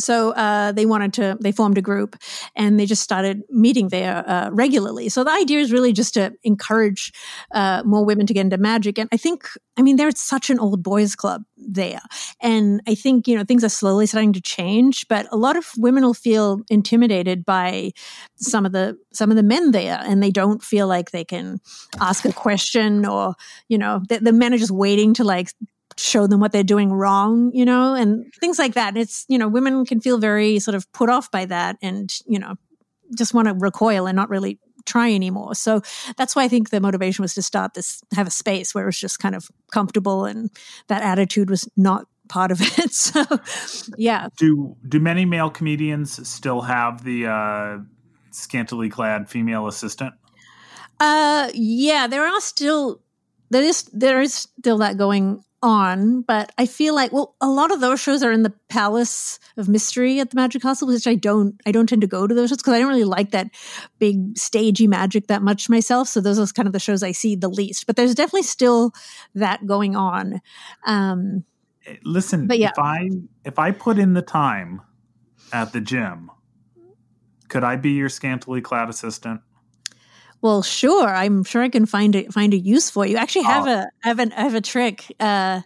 Speaker 3: So uh, they wanted to, they formed a group and they just started meeting there uh, regularly. So the idea is really just to encourage uh, more women to get into magic. And I think, I mean, there's such an old boys club there. And I think, you know, things are slowly starting to change, but a lot of women will feel intimidated by some of the, some of the men there and they don't feel like they can ask a question or, you know, the, the men are just waiting to like show them what they're doing wrong, you know, and things like that. It's, you know, women can feel very sort of put off by that and, you know, just want to recoil and not really try anymore. So that's why I think the motivation was to start this, have a space where it was just kind of comfortable and that attitude was not part of it. So, yeah.
Speaker 1: Do do many male comedians still have the uh, scantily clad female assistant?
Speaker 3: Uh, yeah, there are still there is there is still that going on, but I feel like well, a lot of those shows are in the Palace of Mystery at the Magic Castle, which I don't I don't tend to go to those shows because I don't really like that big stagey magic that much myself. So those are kind of the shows I see the least. But there's definitely still that going on. Um,
Speaker 1: Listen,
Speaker 3: But yeah.
Speaker 1: if I if I put in the time at the gym, could I be your scantily clad assistant?
Speaker 3: Well, sure. I'm sure I can find a find a use for you. I actually have
Speaker 1: Oh.
Speaker 3: a I have, an, I have a trick uh,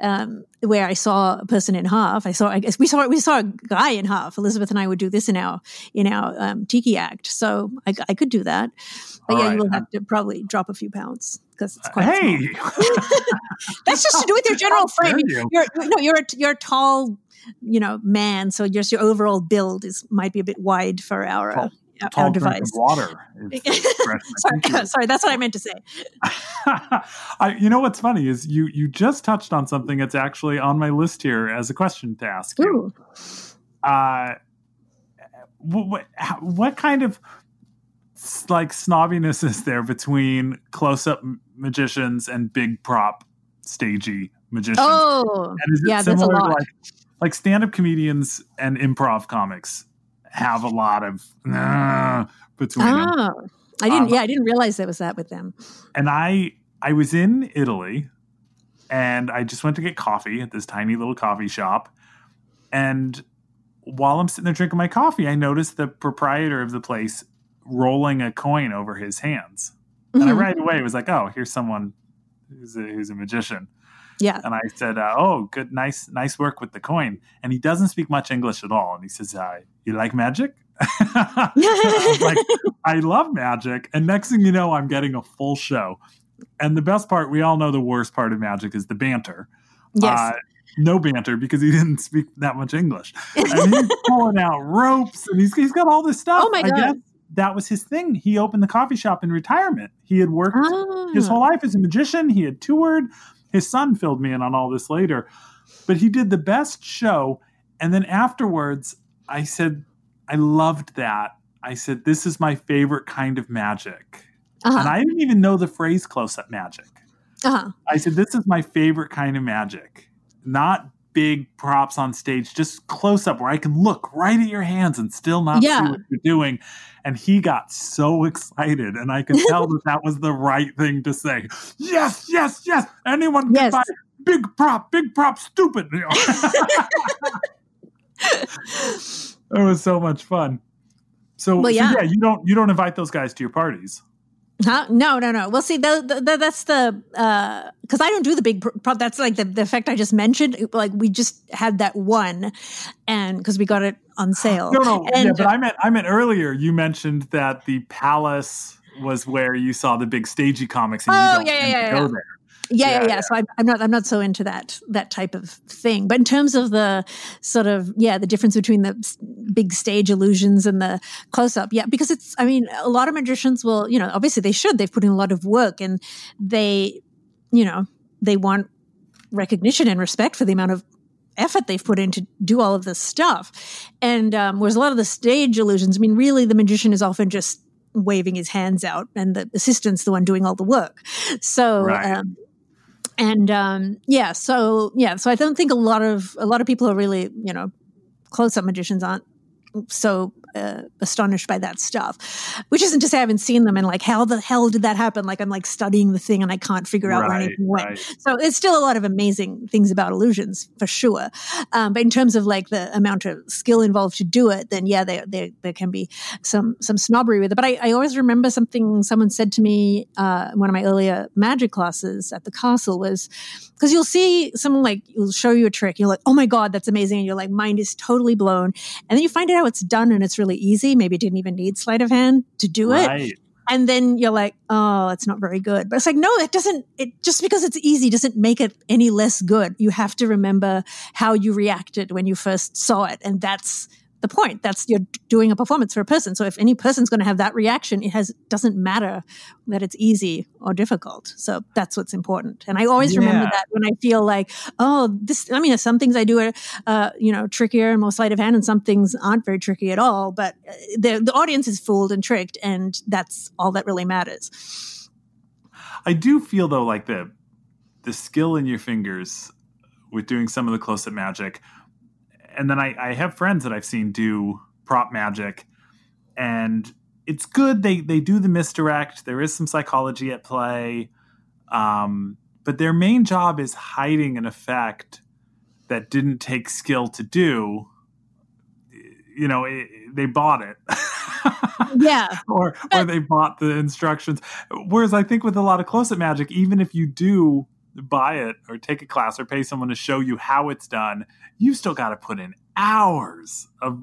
Speaker 3: um, where I saw a person in half. I saw I guess we saw we saw a guy in half. Elizabeth and I would do this in our in our um, tiki act. So I, I could do that. But
Speaker 1: All
Speaker 3: yeah,
Speaker 1: right.
Speaker 3: you will have to probably drop a few pounds because it's quite small.
Speaker 1: hey,
Speaker 3: That's just to do with your general frame.
Speaker 1: you.
Speaker 3: You're no, you're a, you're a tall, you know, man. So just your overall build is might be a bit wide for our uh,
Speaker 1: Tall-
Speaker 3: our-
Speaker 1: drink of
Speaker 3: device.
Speaker 1: water. is the expression I
Speaker 3: sorry, sorry, that's what I meant to say.
Speaker 1: I, you know what's funny is you you just touched on something that's actually on my list here as a question to ask you.
Speaker 3: Ooh.
Speaker 1: Uh, what, what, kind of like snobbiness is there between close up magicians and big prop stagey magicians?
Speaker 3: Oh,
Speaker 1: and is it
Speaker 3: yeah, there's a lot.
Speaker 1: like like stand up comedians and improv comics have a lot of uh, between them?
Speaker 3: Oh, I didn't.
Speaker 1: Um,
Speaker 3: yeah, I didn't realize there was that with them.
Speaker 1: and I I was in Italy and I just went to get coffee at this tiny little coffee shop. And while I'm sitting there drinking my coffee, I noticed the proprietor of the place rolling a coin over his hands. And I
Speaker 3: Mhm.
Speaker 1: right away was like, oh, here's someone who's a, who's a magician.
Speaker 3: Yeah.
Speaker 1: And I said, uh, oh, good, nice, nice work with the coin. And he doesn't speak much English at all. And he says, uh, you like magic? I like, I love magic. And next thing you know, I'm getting a full show. And the best part, we all know the worst part of magic is the banter.
Speaker 3: Yes.
Speaker 1: Uh, no banter because he didn't speak that much English. And he's pulling out ropes and he's, he's got all this stuff.
Speaker 3: Oh my
Speaker 1: I
Speaker 3: God.
Speaker 1: guess that was his thing. He opened the coffee shop in retirement. He had worked his
Speaker 3: Ah.
Speaker 1: whole life as a magician. He had toured. His son filled me in on all this later. But he did the best show. And then afterwards, I said, I loved that. I said, this is my favorite kind of magic.
Speaker 3: Uh-huh.
Speaker 1: And I didn't even know the phrase close up magic.
Speaker 3: uh-huh.
Speaker 1: I said, this is my favorite kind of magic. Not big props on stage, just close up where I can look right at your hands and still not
Speaker 3: Yeah.
Speaker 1: see what you're doing. And he got so excited, and I could tell that that was the right thing to say. Yes, yes, yes. Anyone can
Speaker 3: Yes.
Speaker 1: buy big prop, big prop, stupid. It was so much fun. So
Speaker 3: yeah.
Speaker 1: yeah, you don't you don't invite those guys to your parties.
Speaker 3: Huh? No, no, no. Well, see, the, the, the, that's the uh, because I don't do the big. Pro- that's like the, the effect I just mentioned. Like we just had that one, and because we got it on sale.
Speaker 1: No, no,
Speaker 3: And,
Speaker 1: yeah, but I meant I meant earlier. You mentioned that the palace was where you saw the big stagey comics, and
Speaker 3: Oh,
Speaker 1: you don't
Speaker 3: yeah, yeah,
Speaker 1: tend
Speaker 3: yeah,
Speaker 1: go
Speaker 3: yeah.
Speaker 1: there.
Speaker 3: Yeah, yeah,
Speaker 1: Yeah,
Speaker 3: yeah. So I'm, I'm not, I'm not so into that that type of thing. But in terms of the sort of yeah, the difference between the big stage illusions and the close up, yeah, because it's, I mean, a lot of magicians will, you know, obviously they should. They've put in a lot of work, and they, you know, they want recognition and respect for the amount of effort they've put in to do all of this stuff. And um, whereas a lot of the stage illusions, I mean, really, the magician is often just waving his hands out, and the assistant's the one doing all the work. So.
Speaker 1: Right.
Speaker 3: Um, and um, yeah, so yeah, so I don't think a lot of a lot of people are really you know close up magicians aren't so uh, astonished by that stuff. Which isn't to say I haven't seen them and like how the hell did that happen? Like I'm like studying the thing and I can't figure out where
Speaker 1: Right,
Speaker 3: anything went.
Speaker 1: right.
Speaker 3: So it's still a lot of amazing things about illusions for sure. Um, but in terms of like the amount of skill involved to do it, then yeah, there there, there can be some some snobbery with it. But I, I always remember something someone said to me uh, in one of my earlier magic classes at the castle was because you'll see someone like will show you a trick, you're like, oh my god, that's amazing, and you're like mind is totally blown, and then you find out how it's done and it's really easy. Maybe didn't even need sleight of hand to do it and then you're like, oh, it's not very good. But it's like, no, it doesn't. It just because it's easy doesn't make it any less good. You have to remember how you reacted when you first saw it, and that's the point. That's you're doing a performance for a person. So if any person's going to have that reaction, it has doesn't matter that it's easy or difficult. So that's what's important. And I always yeah. remember that when I feel like, oh, this. I mean, some things I do are, uh, you know, trickier and more sleight of hand, and some things aren't very tricky at all. But uh, the the audience is fooled and tricked, and that's all that really matters.
Speaker 1: I do feel though like the the skill in your fingers with doing some of the close up magic and then I, I have friends that I've seen do prop magic, and it's good. They they do the misdirect. There is some psychology at play, um, but their main job is hiding an effect that didn't take skill to do. You know, it, they bought it.
Speaker 3: yeah.
Speaker 1: or or they bought the instructions. Whereas I think with a lot of close up magic, even if you do buy it or take a class or pay someone to show you how it's done, you still got to put in hours of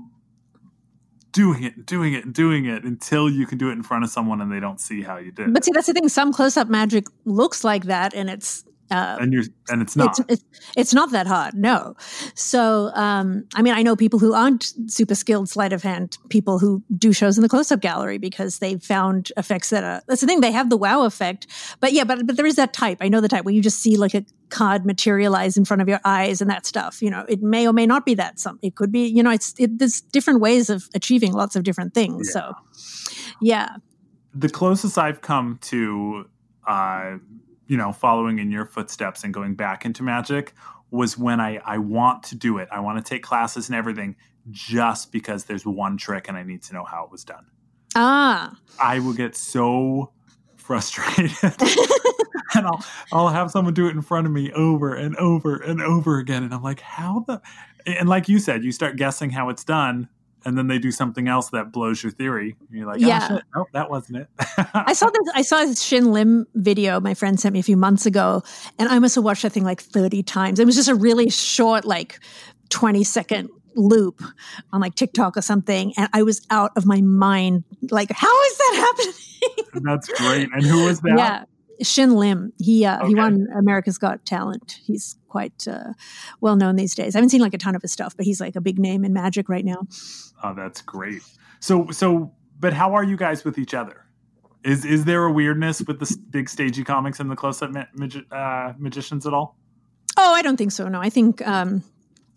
Speaker 1: doing it, doing it, doing it until you can do it in front of someone and they don't see how you did. It.
Speaker 3: But see, that's the thing. Some close up magic looks like that, and it's
Speaker 1: uh, and you're and it's not.
Speaker 3: It's, it's, it's, not that hard, no. So, um, I mean, I know people who aren't super skilled sleight of hand people who do shows in the close up gallery because they've found effects that are. That's the thing; they have the wow effect. But yeah, but but there is that type. I know the type where you just see like a card materialize in front of your eyes and that stuff. You know, it may or may not be that. Some it could be. You know, it's it, there's different ways of achieving lots of different things. Yeah. So, yeah.
Speaker 1: The closest I've come to uh, you know, following in your footsteps and going back into magic was when I, I want to do it. I want to take classes and everything just because there's one trick and I need to know how it was done.
Speaker 3: Ah.
Speaker 1: I will get so frustrated. and I'll I'll have someone do it in front of me over and over and over again. And I'm like, how the and like you said, you start guessing how it's done and then they do something else that blows your theory. And you're like, oh, yeah, shit. nope, that wasn't it.
Speaker 3: I saw this. I saw this Shin Lim video my friend sent me a few months ago, and I must have watched that thing like 30 times. It was just a really short, like 20 second loop on like TikTok or something, and I was out of my mind. Like, how is that happening?
Speaker 1: That's great. And who was that?
Speaker 3: Yeah. Shin Lim. He uh, okay. he won America's Got Talent. He's quite uh, well known these days. I haven't seen like a ton of his stuff, but he's like a big name in magic right now.
Speaker 1: Oh, that's great. So so, but how are you guys with each other? Is is there a weirdness with the big stagey comics and the close up magi- uh, magicians at all?
Speaker 3: Oh, I don't think so. No, I think. Um,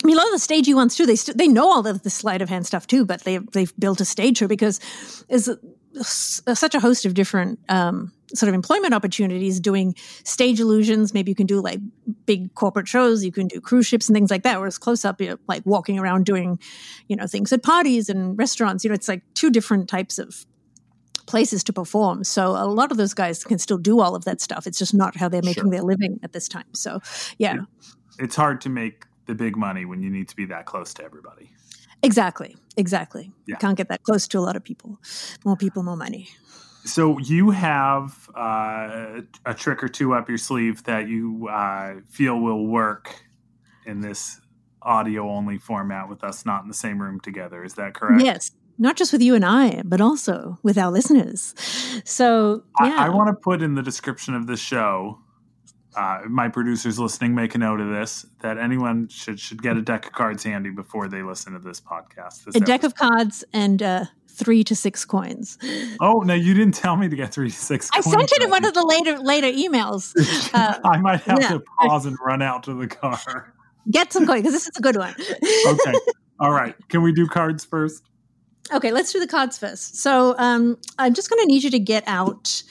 Speaker 3: I mean, a lot of the stagey ones too. They st- they know all of the sleight of hand stuff too, but they they've built a stage show because is such a host of different um, sort of employment opportunities doing stage illusions. Maybe you can do like big corporate shows. You can do cruise ships and things like that. Whereas close up, you're like walking around doing, you know, things at parties and restaurants. You know, it's like two different types of places to perform. So a lot of those guys can still do all of that stuff. It's just not how they're making sure. their living at this time. So yeah.
Speaker 1: It's hard to make the big money when you need to be that close to everybody.
Speaker 3: Exactly. Exactly. Yeah. You can't get that close to a lot of people. More people, more money.
Speaker 1: So you have uh, a trick or two up your sleeve that you uh, feel will work in this audio only format with us not in the same room together. Is that correct?
Speaker 3: Yes. Not just with you and I, but also with our listeners. So, yeah.
Speaker 1: I, I want to put in the description of the show uh, my producers listening make a note of this that anyone should should get a deck of cards handy before they listen to this podcast. This
Speaker 3: a episode. deck of cards and uh, three to six coins.
Speaker 1: Oh no, you didn't tell me to get three to six.
Speaker 3: I sent it in one of the later later emails.
Speaker 1: Uh, I might have to pause and run out to the car.
Speaker 3: Get some coins because this is a good one.
Speaker 1: okay, all right. Can we do cards first?
Speaker 3: Okay, let's do the cards first. So um, I'm just going to need you to get out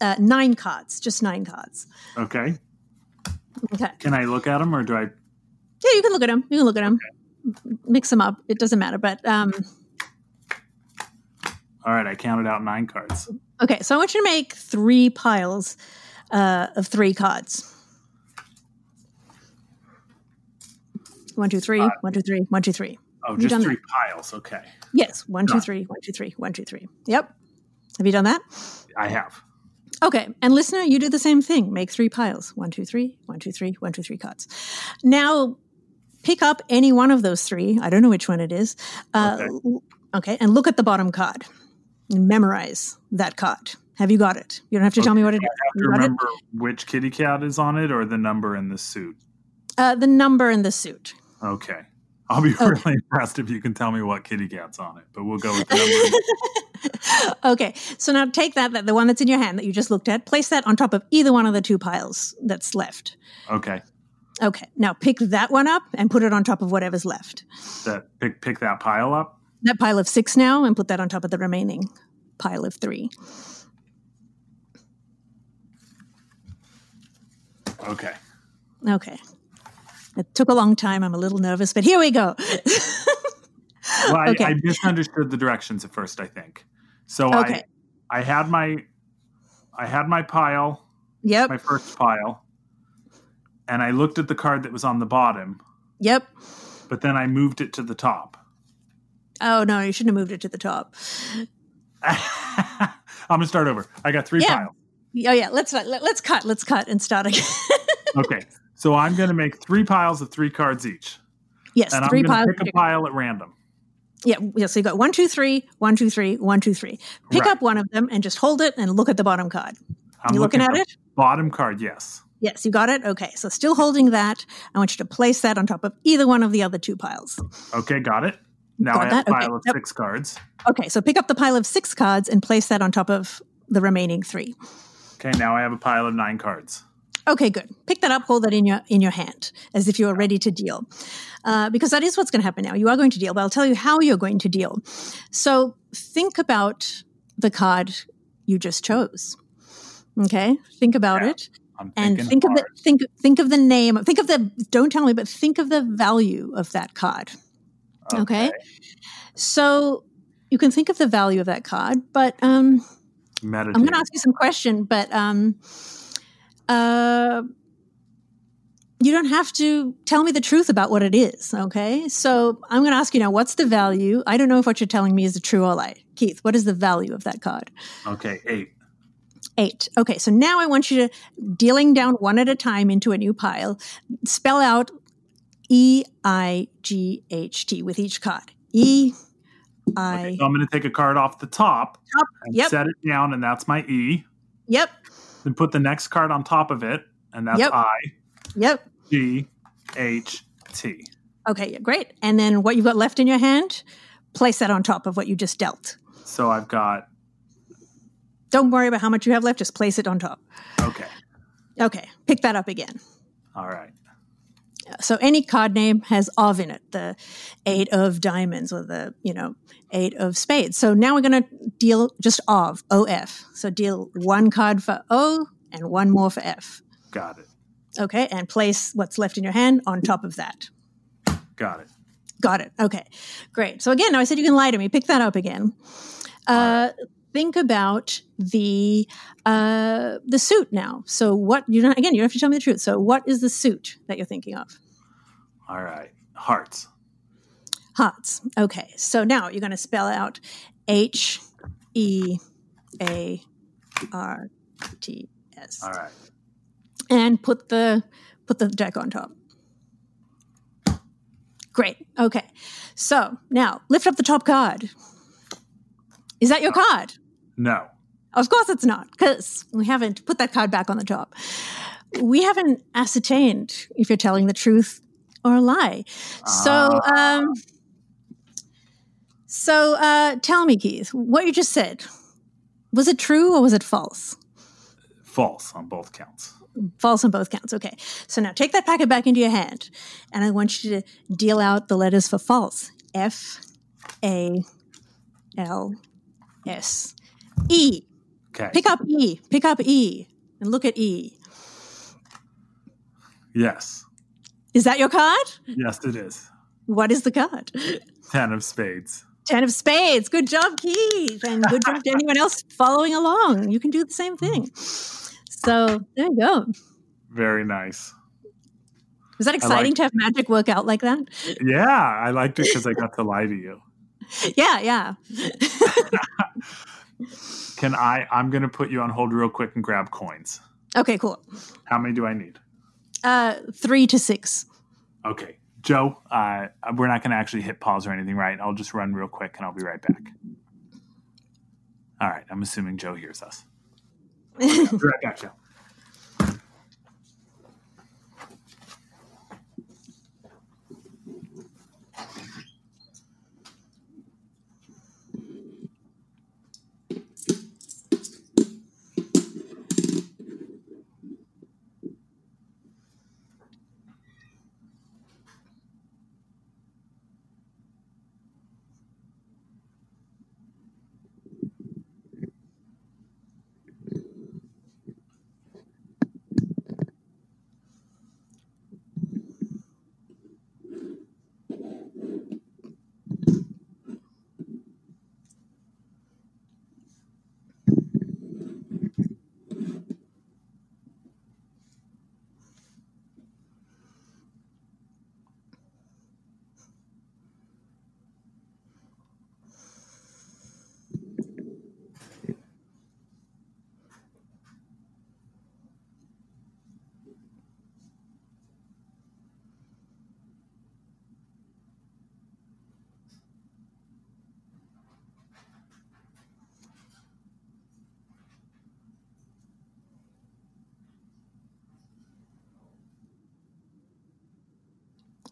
Speaker 3: uh, nine cards, just nine cards.
Speaker 1: Okay.
Speaker 3: Okay.
Speaker 1: Can I look at them or do I?
Speaker 3: Yeah, you can look at them. You can look at them. Okay. Mix them up. It doesn't matter. But um,
Speaker 1: all right, I counted out nine cards.
Speaker 3: Okay, so I want you to make three piles uh, of three cards. One, two, three. Uh, one, two, three. One, two, three.
Speaker 1: Oh, just three that? piles. Okay.
Speaker 3: Yes. One, two, three. One, two, three. One, two, three. Yep. Have you done that?
Speaker 1: I have.
Speaker 3: Okay. And listener, you do the same thing. Make three piles. One, two, three, one, two, three, one, two, three cards. Now, pick up any one of those three. I don't know which one it is. Uh, okay. okay. And look at the bottom card and memorize that card. Have you got it? You don't have to okay. tell me what it is.
Speaker 1: I have to remember it? which kitty cat is on it or the number in the suit.
Speaker 3: Uh, the number in the suit.
Speaker 1: Okay. I'll be really impressed if you can tell me what kitty cat's on it, but we'll go with the number.
Speaker 3: okay, so now take that, that the one that's in your hand that you just looked at, place that on top of either one of the two piles that's left.
Speaker 1: okay.
Speaker 3: Okay, now pick that one up and put it on top of whatever's left.
Speaker 1: That pick pick that pile up.
Speaker 3: That pile of six now, and put that on top of the remaining pile of three.
Speaker 1: Okay.
Speaker 3: Okay. It took a long time. I'm a little nervous, but here we go.
Speaker 1: Well, I,
Speaker 3: Okay.
Speaker 1: I misunderstood the directions at first. I think so.
Speaker 3: Okay.
Speaker 1: I I had my I had my pile,
Speaker 3: yep.
Speaker 1: my first pile, and I looked at the card that was on the bottom,
Speaker 3: Yep.
Speaker 1: but then I moved it to the top.
Speaker 3: Oh, no, you shouldn't have moved it to the top.
Speaker 1: I'm gonna start over. I got three
Speaker 3: Yeah.
Speaker 1: piles.
Speaker 3: Oh, yeah. Let's let, let's cut. Let's cut and start again.
Speaker 1: Okay, so I'm gonna make three piles of three cards each,
Speaker 3: yes,
Speaker 1: and
Speaker 3: three
Speaker 1: I'm
Speaker 3: piles.
Speaker 1: pick a pile at random.
Speaker 3: Yeah, yeah. So you got one, two, three, one, two, three, one, two, three. Pick
Speaker 1: Right.
Speaker 3: up one of them and just hold it and look at the bottom card.
Speaker 1: I'm
Speaker 3: you looking at
Speaker 1: the
Speaker 3: it?
Speaker 1: Bottom card, yes.
Speaker 3: Yes, you got it. Okay, so still holding that. I want you to place that on top of either one of the other two piles.
Speaker 1: Okay, got it. Now
Speaker 3: Got
Speaker 1: I have
Speaker 3: that?
Speaker 1: a
Speaker 3: Okay.
Speaker 1: pile of
Speaker 3: Yep.
Speaker 1: six cards.
Speaker 3: Okay, so pick up the pile of six cards and place that on top of the remaining three.
Speaker 1: Okay, now I have a pile of nine cards.
Speaker 3: Okay, good. Pick that up, hold that in your in your hand as if you are ready to deal, uh, because that is what's going to happen now. You are going to deal, but I'll tell you how you're going to deal. So think about the card you just chose. Okay, think about
Speaker 1: Yeah.
Speaker 3: it and think of the think think of the name. Think of the don't tell me, but think of the value of that card. Okay. So you can think of the value of that card, but um,
Speaker 1: Meditate.
Speaker 3: I'm going to ask you some question, but um, uh, you don't have to tell me the truth about what it is. Okay, so I'm going to ask you now: What's the value? I don't know if what you're telling me is the true or lie. Keith, what is the value of that card?
Speaker 1: Okay, eight.
Speaker 3: Eight. Okay, so now I want you to dealing down one at a time into a new pile. Spell out E I G H T with each card. E I.
Speaker 1: Okay, so I'm going to take a card off the top
Speaker 3: Top.
Speaker 1: and
Speaker 3: Yep.
Speaker 1: set it down, and that's my E.
Speaker 3: Yep.
Speaker 1: Then put the next card on top of it, and that's
Speaker 3: Yep.
Speaker 1: I
Speaker 3: Yep.
Speaker 1: G H T.
Speaker 3: Okay, great. And then what you've got left in your hand, place that on top of what you just dealt.
Speaker 1: So I've got
Speaker 3: Don't worry about how much you have left, just place it on top.
Speaker 1: okay.
Speaker 3: Okay, pick that up again.
Speaker 1: All right.
Speaker 3: So any card name has of in it, the eight of diamonds or the, you know, eight of spades. So now we're going to deal just of, OF. So deal one card for O and one more for F.
Speaker 1: Got it.
Speaker 3: Okay, and place what's left in your hand on top of that.
Speaker 1: Got it.
Speaker 3: Got it. Okay, great. So again, now I said you can lie to me. Pick that up again. Uh, Think about the uh, the suit now. So what you again? You don't have to tell me the truth. So what is the suit that you're thinking of?
Speaker 1: All right. Hearts.
Speaker 3: Hearts. Okay. So now you're going to spell out H E A R T S
Speaker 1: All right.
Speaker 3: and put the put the deck on top. Great. Okay. So now lift up the top card. Is that your card?
Speaker 1: No.
Speaker 3: Of course it's not, because we haven't put that card back on the top. We haven't ascertained if you're telling the truth or a lie. So, um, so uh, tell me, Keith, what you just said was it true or was it false?
Speaker 1: False on both counts.
Speaker 3: False on both counts. Okay. So now take that packet back into your hand, and I want you to deal out the letters for false. F A L S E.
Speaker 1: Okay.
Speaker 3: Pick up E. Pick up E. And look at E.
Speaker 1: yes.
Speaker 3: Is that your card?
Speaker 1: Yes, it is.
Speaker 3: What is the card?
Speaker 1: Ten of spades.
Speaker 3: Ten of spades. Good job, Keith. And good job to anyone else following along. You can do the same thing. So there you go.
Speaker 1: Very nice.
Speaker 3: Was that exciting
Speaker 1: like-
Speaker 3: to have magic work out like that?
Speaker 1: Yeah, I liked it because I got to lie to you.
Speaker 3: Yeah, yeah.
Speaker 1: Can I? I'm going to put you on hold real quick and grab coins.
Speaker 3: Okay, cool.
Speaker 1: How many do I need?
Speaker 3: Uh, three to six.
Speaker 1: Okay. Joe, uh, we're not going to actually hit pause or anything, right? I'll just run real quick and I'll be right back. All right. I'm assuming Joe hears us. Be right back, Joe.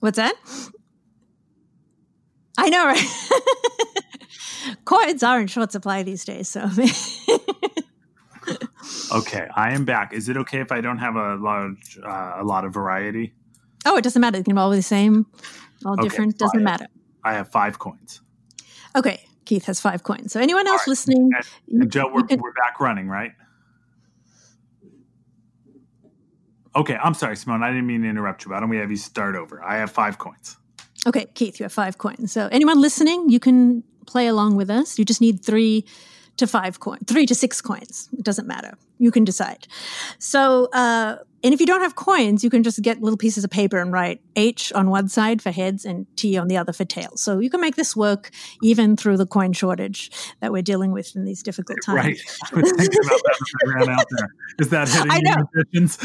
Speaker 3: What's that? I know, right? Coins are in short supply these days, so.
Speaker 1: okay, I am back. Is it okay if I don't have a large, uh, a lot of variety?
Speaker 3: Oh, it doesn't matter. They can all be the same, all
Speaker 1: Okay,
Speaker 3: different. Doesn't matter.
Speaker 1: I have five coins.
Speaker 3: Okay, Keith has five coins. So anyone else
Speaker 1: right.
Speaker 3: listening? you-
Speaker 1: And Joe, we're,
Speaker 3: can-
Speaker 1: we're back running, right? Okay, I'm sorry, Simone. I didn't mean to interrupt you. Why don't we have you start over? I have five coins.
Speaker 3: Okay, Keith, you have five coins. So anyone listening, you can play along with us. You just need three to five coins, three to six coins. It doesn't matter. You can decide. So, uh, and if you don't have coins, you can just get little pieces of paper and write H on one side for heads and T on the other for tails. So you can make this work even through the coin shortage that we're dealing with in these difficult times.
Speaker 1: Right. I was thinking about that I ran out there. Is that hitting
Speaker 3: I
Speaker 1: you,
Speaker 3: know.
Speaker 1: musicians?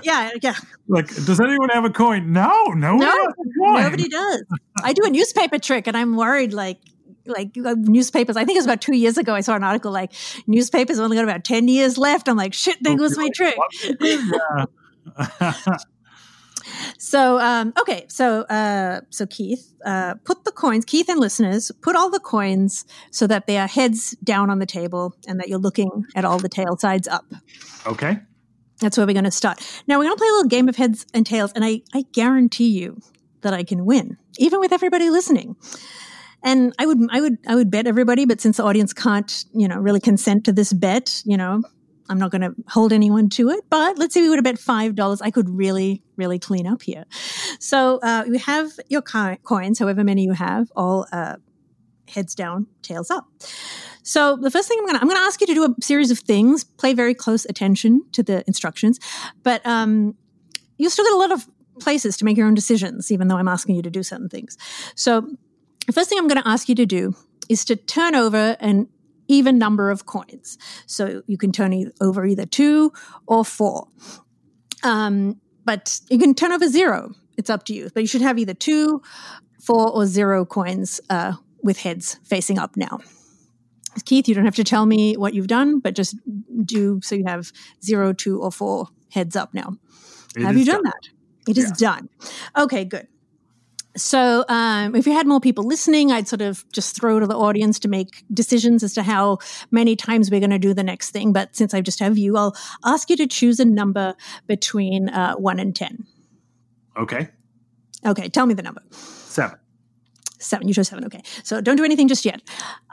Speaker 3: Yeah, yeah.
Speaker 1: like, does anyone have a coin? No, no, one
Speaker 3: No,
Speaker 1: has a coin.
Speaker 3: Nobody does. I do a newspaper trick, and I'm worried. Like, like newspapers. I think it was about two years ago. I saw an article like newspapers only got about ten years left. I'm like, shit, there goes my trick. So, um, okay, so uh, so Keith, uh, put the coins. Keith and listeners, put all the coins so that they are heads down on the table, and that you're looking at all the tail sides up.
Speaker 1: okay.
Speaker 3: That's where we're going to start. Now we're going to play a little game of heads and tails, and I, I guarantee you that I can win, even with everybody listening. And I would, I would, I would bet everybody, but since the audience can't, you know, really consent to this bet, you know, I'm not going to hold anyone to it. But let's say we would have bet five dollars, I could really, really clean up here. So uh, you have your co- coins, however many you have, all uh, heads down, tails up. So the first thing I'm going to I'm going to ask you to do a series of things. Play very close attention to the instructions, but um, you still get a lot of places to make your own decisions, even though I'm asking you to do certain things. So the first thing I'm going to ask you to do is to turn over an even number of coins. So you can turn over either two or four. Um, but you can turn over zero. It's up to you. But you should have either two, four, or zero coins uh, with heads facing up now. Keith, you don't have to tell me what you've done, but just do so you have zero, two, or four heads up now.
Speaker 1: It
Speaker 3: have you done that? It is done. Okay, good. So, um, if you had more people listening, I'd sort of just throw to the audience to make decisions as to how many times we're going to do the next thing. But since I just have you, I'll ask you to choose a number between uh, one and 10.
Speaker 1: Okay.
Speaker 3: Okay, tell me the number.
Speaker 1: Seven.
Speaker 3: Seven. You chose seven. Okay. So don't do anything just yet.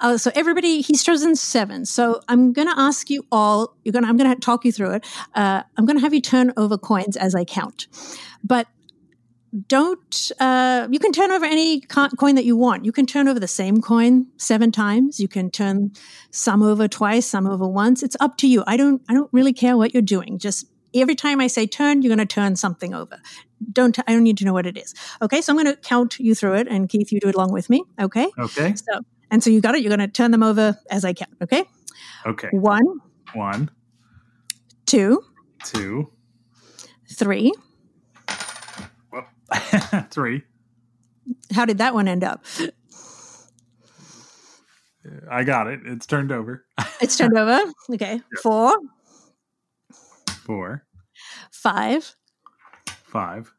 Speaker 3: Uh, so everybody, he's chosen seven. So I'm going to ask you all. You're going. I'm going to talk you through it. Uh, I'm going to have you turn over coins as I count, but don't. Uh, you can turn over any coin that you want. You can turn over the same coin seven times. You can turn some over twice, some over once. It's up to you. I don't. I don't really care what you're doing. Just every time I say turn, you're going to turn something over. Don't. I don't need to know what it is. Okay. So I'm going to count you through it, and Keith, you do it along with me. Okay.
Speaker 1: Okay.
Speaker 3: So, and so you got it. You're going to turn them over as I count. Okay.
Speaker 1: Okay.
Speaker 3: One,
Speaker 1: One,
Speaker 3: two,
Speaker 1: two,
Speaker 3: three.
Speaker 1: three.
Speaker 3: How did that one end up?
Speaker 1: I got it. It's turned over.
Speaker 3: It's turned over. Okay. Four,
Speaker 1: Four,
Speaker 3: five,
Speaker 1: five,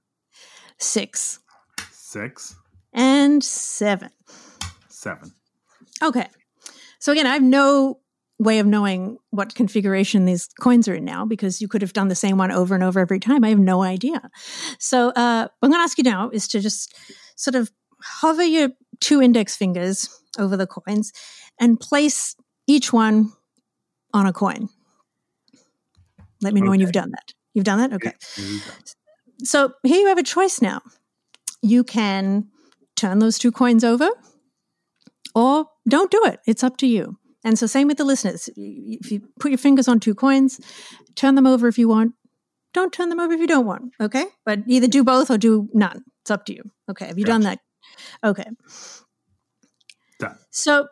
Speaker 3: six,
Speaker 1: six,
Speaker 3: and seven.
Speaker 1: seven.
Speaker 3: Okay. So again, I have no way of knowing what configuration these coins are in now because you could have done the same one over and over every time. I have no idea. So uh, what I'm going to ask you now is to just sort of hover your two index fingers over the coins and place each one on a coin. Let me know when you've done that. You've done that? Okay.
Speaker 1: Go.
Speaker 3: So here you have a choice now. You can turn those two coins over or don't do it. It's up to you. And so, same with the listeners. If you put your fingers on two coins, turn them over if you want. Don't turn them over if you don't want. Okay. But either do both or do none. It's up to you. Okay. Have you done that? Okay.
Speaker 1: Done.
Speaker 3: So,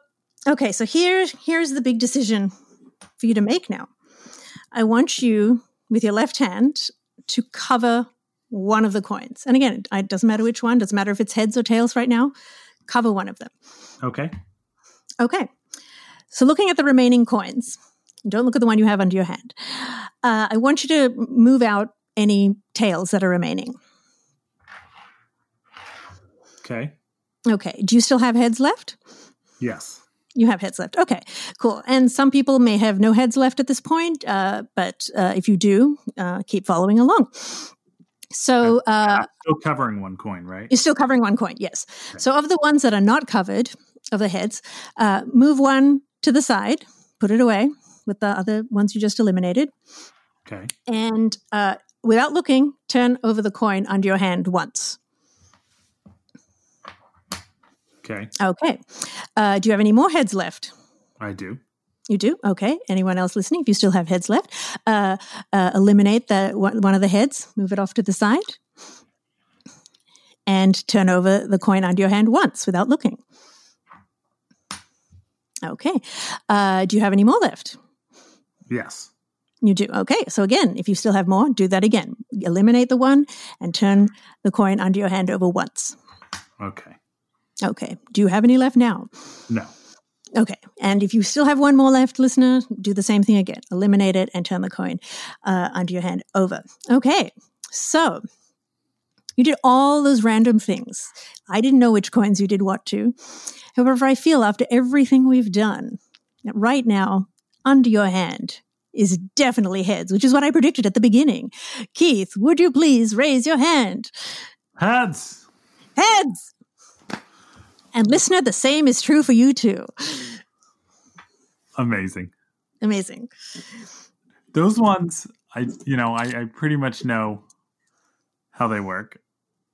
Speaker 3: okay. So here, here's the big decision for you to make now. I want you with your left hand to cover one of the coins. And again, it doesn't matter which one, doesn't matter if it's heads or tails right now, cover one of them.
Speaker 1: Okay.
Speaker 3: Okay. So looking at the remaining coins, don't look at the one you have under your hand. Uh, I want you to move out any tails that are remaining.
Speaker 1: Okay.
Speaker 3: Okay. Do you still have heads left?
Speaker 1: Yes.
Speaker 3: You have heads left. Okay, cool. And some people may have no heads left at this point, uh, but uh, if you do, uh, keep following along. So uh,
Speaker 1: still covering one coin, right?
Speaker 3: You're still covering one coin, yes. Okay. So of the ones that are not covered of the heads, uh, move one to the side, put it away with the other ones you just eliminated.
Speaker 1: Okay.
Speaker 3: And uh, without looking, turn over the coin under your hand once.
Speaker 1: Okay.
Speaker 3: Okay. Uh, do you have any more heads left?
Speaker 1: I do.
Speaker 3: You do? Okay. Anyone else listening? If you still have heads left, uh, uh, eliminate the one of the heads, move it off to the side, and turn over the coin under your hand once without looking. Okay. Uh, do you have any more left?
Speaker 1: Yes.
Speaker 3: You do. Okay. So again, if you still have more, do that again. Eliminate the one and turn the coin under your hand over once.
Speaker 1: Okay.
Speaker 3: Okay. Do you have any left now?
Speaker 1: No.
Speaker 3: Okay. And if you still have one more left, listener, do the same thing again. Eliminate it and turn the coin uh, under your hand over. Okay. So you did all those random things. I didn't know which coins you did what to. However, I feel after everything we've done, that right now, under your hand is definitely heads, which is what I predicted at the beginning. Keith, would you please raise your hand?
Speaker 1: Heads.
Speaker 3: Heads. And listener, the same is true for you too.
Speaker 1: Amazing.
Speaker 3: Amazing.
Speaker 1: Those ones, I you know, I, I pretty much know how they work.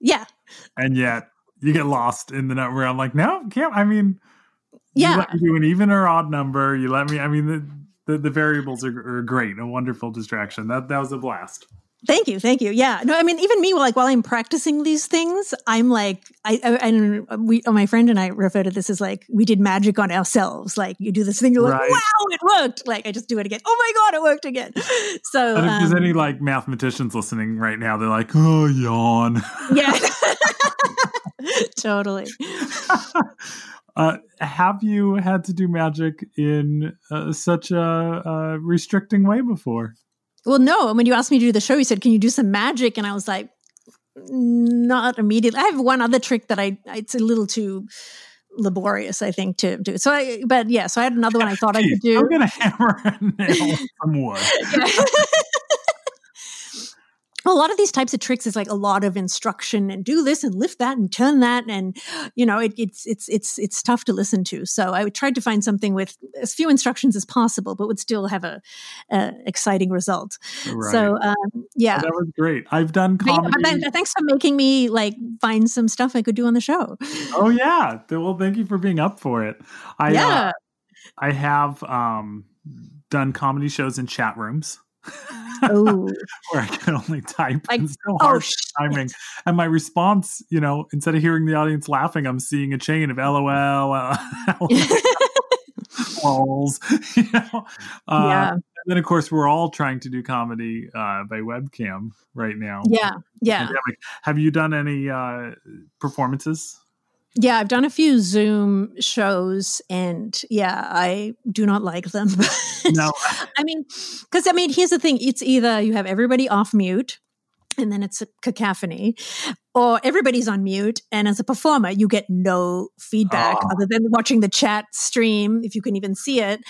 Speaker 3: Yeah.
Speaker 1: And yet you get lost in the number. I'm like, no, can't. I mean,
Speaker 3: yeah.
Speaker 1: You let me do an even or odd number. You let me. I mean, the the, the variables are, are great. A wonderful distraction. That that was a blast.
Speaker 3: Thank you, thank you. Yeah, no, I mean, even me, like while I'm practicing these things, I'm like, I, I and we, oh, my friend and I refer to this as like we did magic on ourselves. Like you do this thing, you're right. like, wow, it worked. Like I just do it again. Oh my god, it worked again. So,
Speaker 1: and if um, there's any like mathematicians listening right now, they're like, oh, yawn.
Speaker 3: Yeah, totally.
Speaker 1: Uh, have you had to do magic in uh, such a, a restricting way before?
Speaker 3: Well, no. And when you asked me to do the show, you said, "Can you do some magic?" And I was like, "Not immediately." I have one other trick that I it's a little too laborious, I think, to do. So, I, but yeah, so I had another one I thought Jeez, I could do.
Speaker 1: I'm gonna hammer a nail some wood.
Speaker 3: a lot of these types of tricks is like a lot of instruction and do this and lift that and turn that and you know it, it's it's it's it's tough to listen to. So i tried to find something with as few instructions as possible but would still have a, a exciting result. Right. so um, yeah.
Speaker 1: that was great. I've done comedy.
Speaker 3: But, thanks for making me like find some stuff i could do on the show.
Speaker 1: Oh yeah. Well thank you for being up for it. I uh, yeah. Uh, i have um done comedy shows in chat rooms
Speaker 3: Oh.
Speaker 1: where I can only type. Like, it's so oh, timing. And my response, you know, instead of hearing the audience laughing, I'm seeing a chain of LOL, uh. You know? Uh, yeah. And then, of course, we're all trying to do comedy uh, by webcam right now.
Speaker 3: Yeah. Yeah.
Speaker 1: Have you done any uh, performances?
Speaker 3: Yeah, I've done a few Zoom shows and yeah, I do not like them.
Speaker 1: no.
Speaker 3: I mean, because I mean, here's the thing it's either you have everybody off mute and then it's a cacophony, or everybody's on mute. And as a performer, you get no feedback oh. other than watching the chat stream, if you can even see it.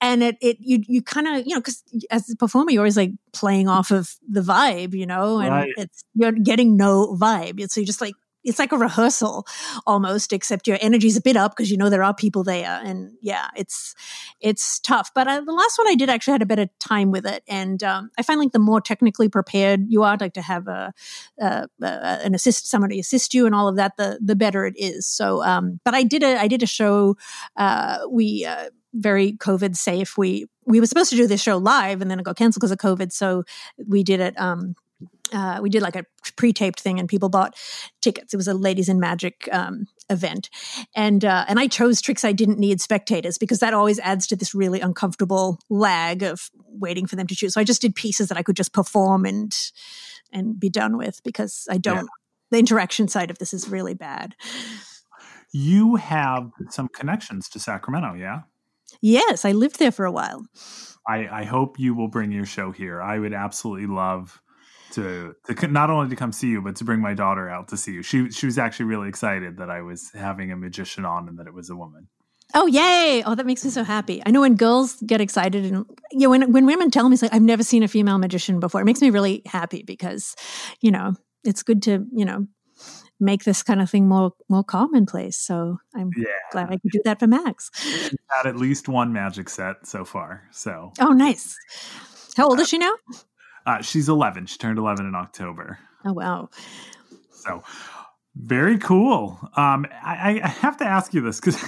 Speaker 3: And it, it you, you kind of, you know, because as a performer, you're always like playing off of the vibe, you know, and right. it's, you're getting no vibe. So you're just like, it's like a rehearsal almost except your energy's a bit up because you know there are people there and yeah it's it's tough. But uh, the last one i did actually had a better time with it and um, i find like the more technically prepared you are like to have a, a, a, an assist somebody assist you and all of that the the better it is. So um, but i did a i did a show uh, we uh, very covid safe. We we were supposed to do this show live and then it got canceled because of covid so we did it um, uh, we did like a pre-taped thing and people bought tickets. It was a ladies in magic um, event, and uh, and I chose tricks I didn't need spectators because that always adds to this really uncomfortable lag of waiting for them to choose. So I just did pieces that I could just perform and and be done with because I don't. Yeah. The interaction side of this is really bad.
Speaker 1: You have some connections to Sacramento, yeah?
Speaker 3: Yes, I lived there for a while.
Speaker 1: I, I hope you will bring your show here. I would absolutely love to to not only to come see you, but to bring my daughter out to see you. She she was actually really excited that I was having a magician on and that it was a woman.
Speaker 3: Oh yay! Oh, that makes me so happy. I know when girls get excited and you know, when when women tell me it's like I've never seen a female magician before, it makes me really happy because, you know, it's good to, you know, make this kind of thing more more commonplace. So I'm yeah. glad I could do that for Max.
Speaker 1: She's had at least one magic set so far. So
Speaker 3: Oh nice. How old is she now?
Speaker 1: Uh, she's 11. She turned 11 in October.
Speaker 3: Oh wow.
Speaker 1: So very cool. Um, I, I have to ask you this because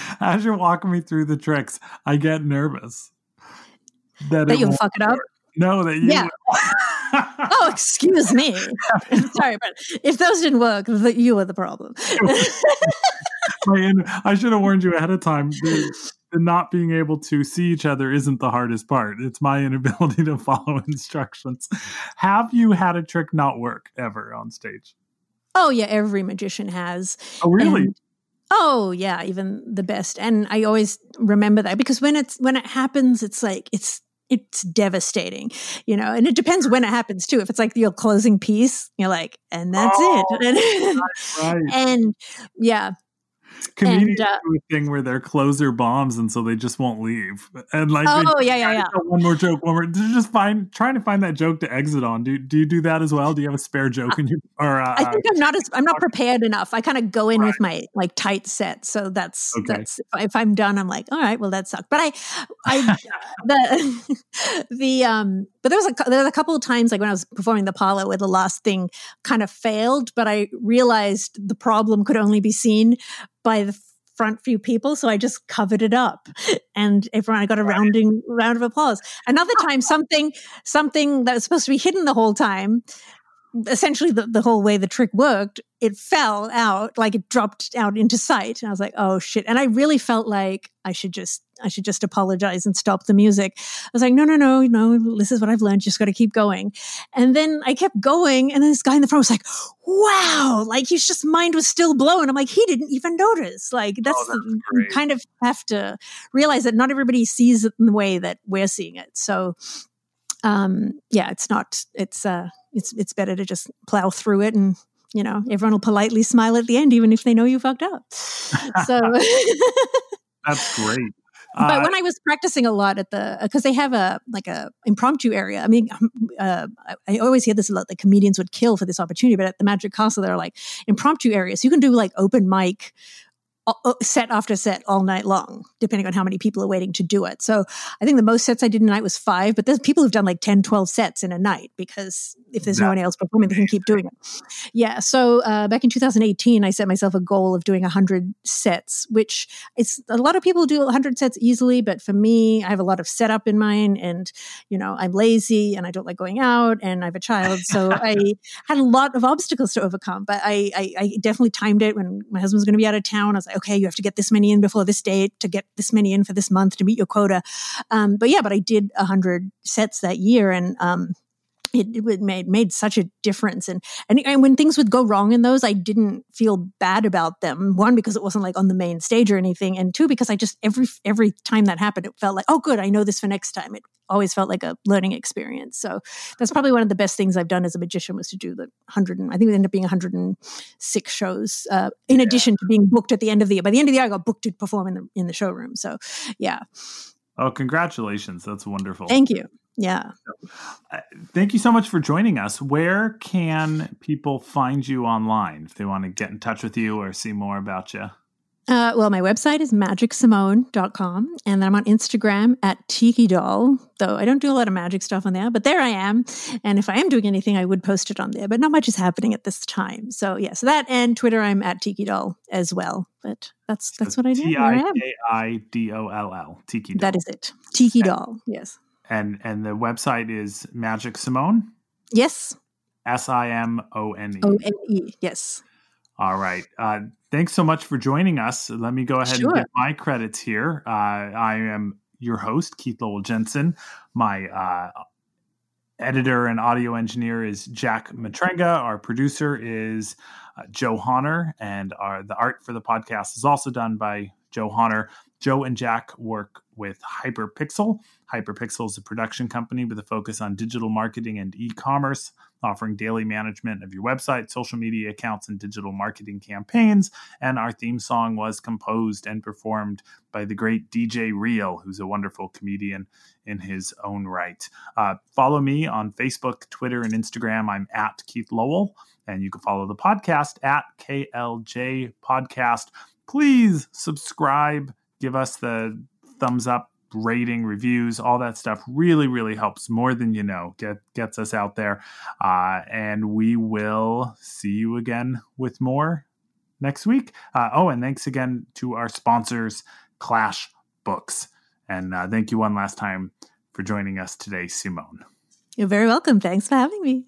Speaker 1: as you're walking me through the tricks, I get nervous
Speaker 3: that, that you'll fuck it up.
Speaker 1: No, that you.
Speaker 3: Yeah. oh, excuse me. Sorry, but if those didn't work, that you were the problem.
Speaker 1: I should have warned you ahead of time. Not being able to see each other isn't the hardest part. It's my inability to follow instructions. Have you had a trick not work ever on stage?
Speaker 3: Oh yeah, every magician has.
Speaker 1: Oh really? And,
Speaker 3: oh yeah, even the best. And I always remember that because when it's when it happens, it's like it's it's devastating, you know, and it depends when it happens too. If it's like your closing piece, you're like, and that's oh, it. right, right. and yeah,
Speaker 1: comedians and, uh, do a thing where their closer bombs and so they just won't leave. And like
Speaker 3: oh yeah yeah yeah.
Speaker 1: one more joke one more just find trying to find that joke to exit on. Do, do you do that as well? Do you have a spare joke in your or uh,
Speaker 3: i think i'm not as i'm not prepared enough. I kind of go in right. with my like tight set. So that's okay. that's if i'm done i'm like all right well that sucked. But i i the the um but there was a there was a couple of times like when i was performing the Apollo where the last thing kind of failed but i realized the problem could only be seen by the front few people. So I just covered it up and everyone, I got a rounding round of applause. Another oh. time, something, something that was supposed to be hidden the whole time, essentially the, the whole way the trick worked, it fell out, like it dropped out into sight. And I was like, oh shit. And I really felt like I should just I should just apologize and stop the music. I was like, no, no, no, no, this is what I've learned. Just got to keep going. And then I kept going. And then this guy in the front was like, wow, like his just mind was still blown. I'm like, he didn't even notice. Like that's, oh, that's you kind of have to realize that not everybody sees it in the way that we're seeing it. So, um, yeah, it's not, it's, uh, it's, it's better to just plow through it and you know, everyone will politely smile at the end, even if they know you fucked up. So
Speaker 1: that's great
Speaker 3: but uh, when I was practicing a lot at the, because they have a like a impromptu area. I mean, um, uh, I always hear this a lot. The comedians would kill for this opportunity, but at the Magic Castle, there are like impromptu areas. You can do like open mic set after set all night long, depending on how many people are waiting to do it. So I think the most sets I did in a night was five, but there's people who've done like 10, 12 sets in a night because if there's no one else performing, they can keep doing it. Yeah. So uh, back in 2018, I set myself a goal of doing 100 sets, which it's a lot of people do 100 sets easily, but for me, I have a lot of setup in mind and, you know, I'm lazy and I don't like going out and I have a child. So I had a lot of obstacles to overcome, but I, I, I definitely timed it when my husband was going to be out of town. I was like, okay, you have to get this many in before this date to get this many in for this month to meet your quota. Um, but yeah, but I did a hundred sets that year and, um, it, it, made made such a difference and, and and when things would go wrong in those i didn't feel bad about them one because it wasn't like on the main stage or anything and two because i just every every time that happened it felt like oh good i know this for next time it always felt like a learning experience. So that's probably one of the best things I've done as a magician was to do the hundred and I think it ended up being 106 shows. Uh, in yeah. addition to being booked at the end of the year. By the end of the year, I got booked to perform in the in the showroom. So yeah.
Speaker 1: Oh, congratulations! That's wonderful.
Speaker 3: Thank you. Yeah.
Speaker 1: Uh, thank you so much for joining us. Where can people find you online if they want to get in touch with you or see more about you?
Speaker 3: Uh, well, my website is magicsimone.com, and then I'm on Instagram at Tiki Doll, though I don't do a lot of magic stuff on there, but there I am. And if I am doing anything, I would post it on there, but not much is happening at this time. So, yeah, so that and Twitter, I'm at Tiki Doll as well. But that's that's what I do.
Speaker 1: T I K I D O L L, Tiki Doll.
Speaker 3: That is it. Tiki Doll, yes.
Speaker 1: And and the website is Magic Simone?
Speaker 3: Yes.
Speaker 1: S I M O N E.
Speaker 3: O N E, yes.
Speaker 1: All right. Uh, thanks so much for joining us. Let me go ahead sure. and get my credits here. Uh, I am your host, Keith Lowell Jensen. My uh, editor and audio engineer is Jack Matrenga. Our producer is uh, Joe Honor, and our the art for the podcast is also done by Joe Honor. Joe and Jack work with Hyperpixel. Hyperpixel is a production company with a focus on digital marketing and e commerce, offering daily management of your website, social media accounts, and digital marketing campaigns. And our theme song was composed and performed by the great DJ Real, who's a wonderful comedian in his own right. Uh, follow me on Facebook, Twitter, and Instagram. I'm at Keith Lowell. And you can follow the podcast at KLJ Podcast. Please subscribe give us the thumbs up rating reviews all that stuff really really helps more than you know get gets us out there. Uh, and we will see you again with more next week. Uh, oh and thanks again to our sponsors clash books. And uh, thank you one last time for joining us today simone.
Speaker 3: You're very welcome. Thanks for having me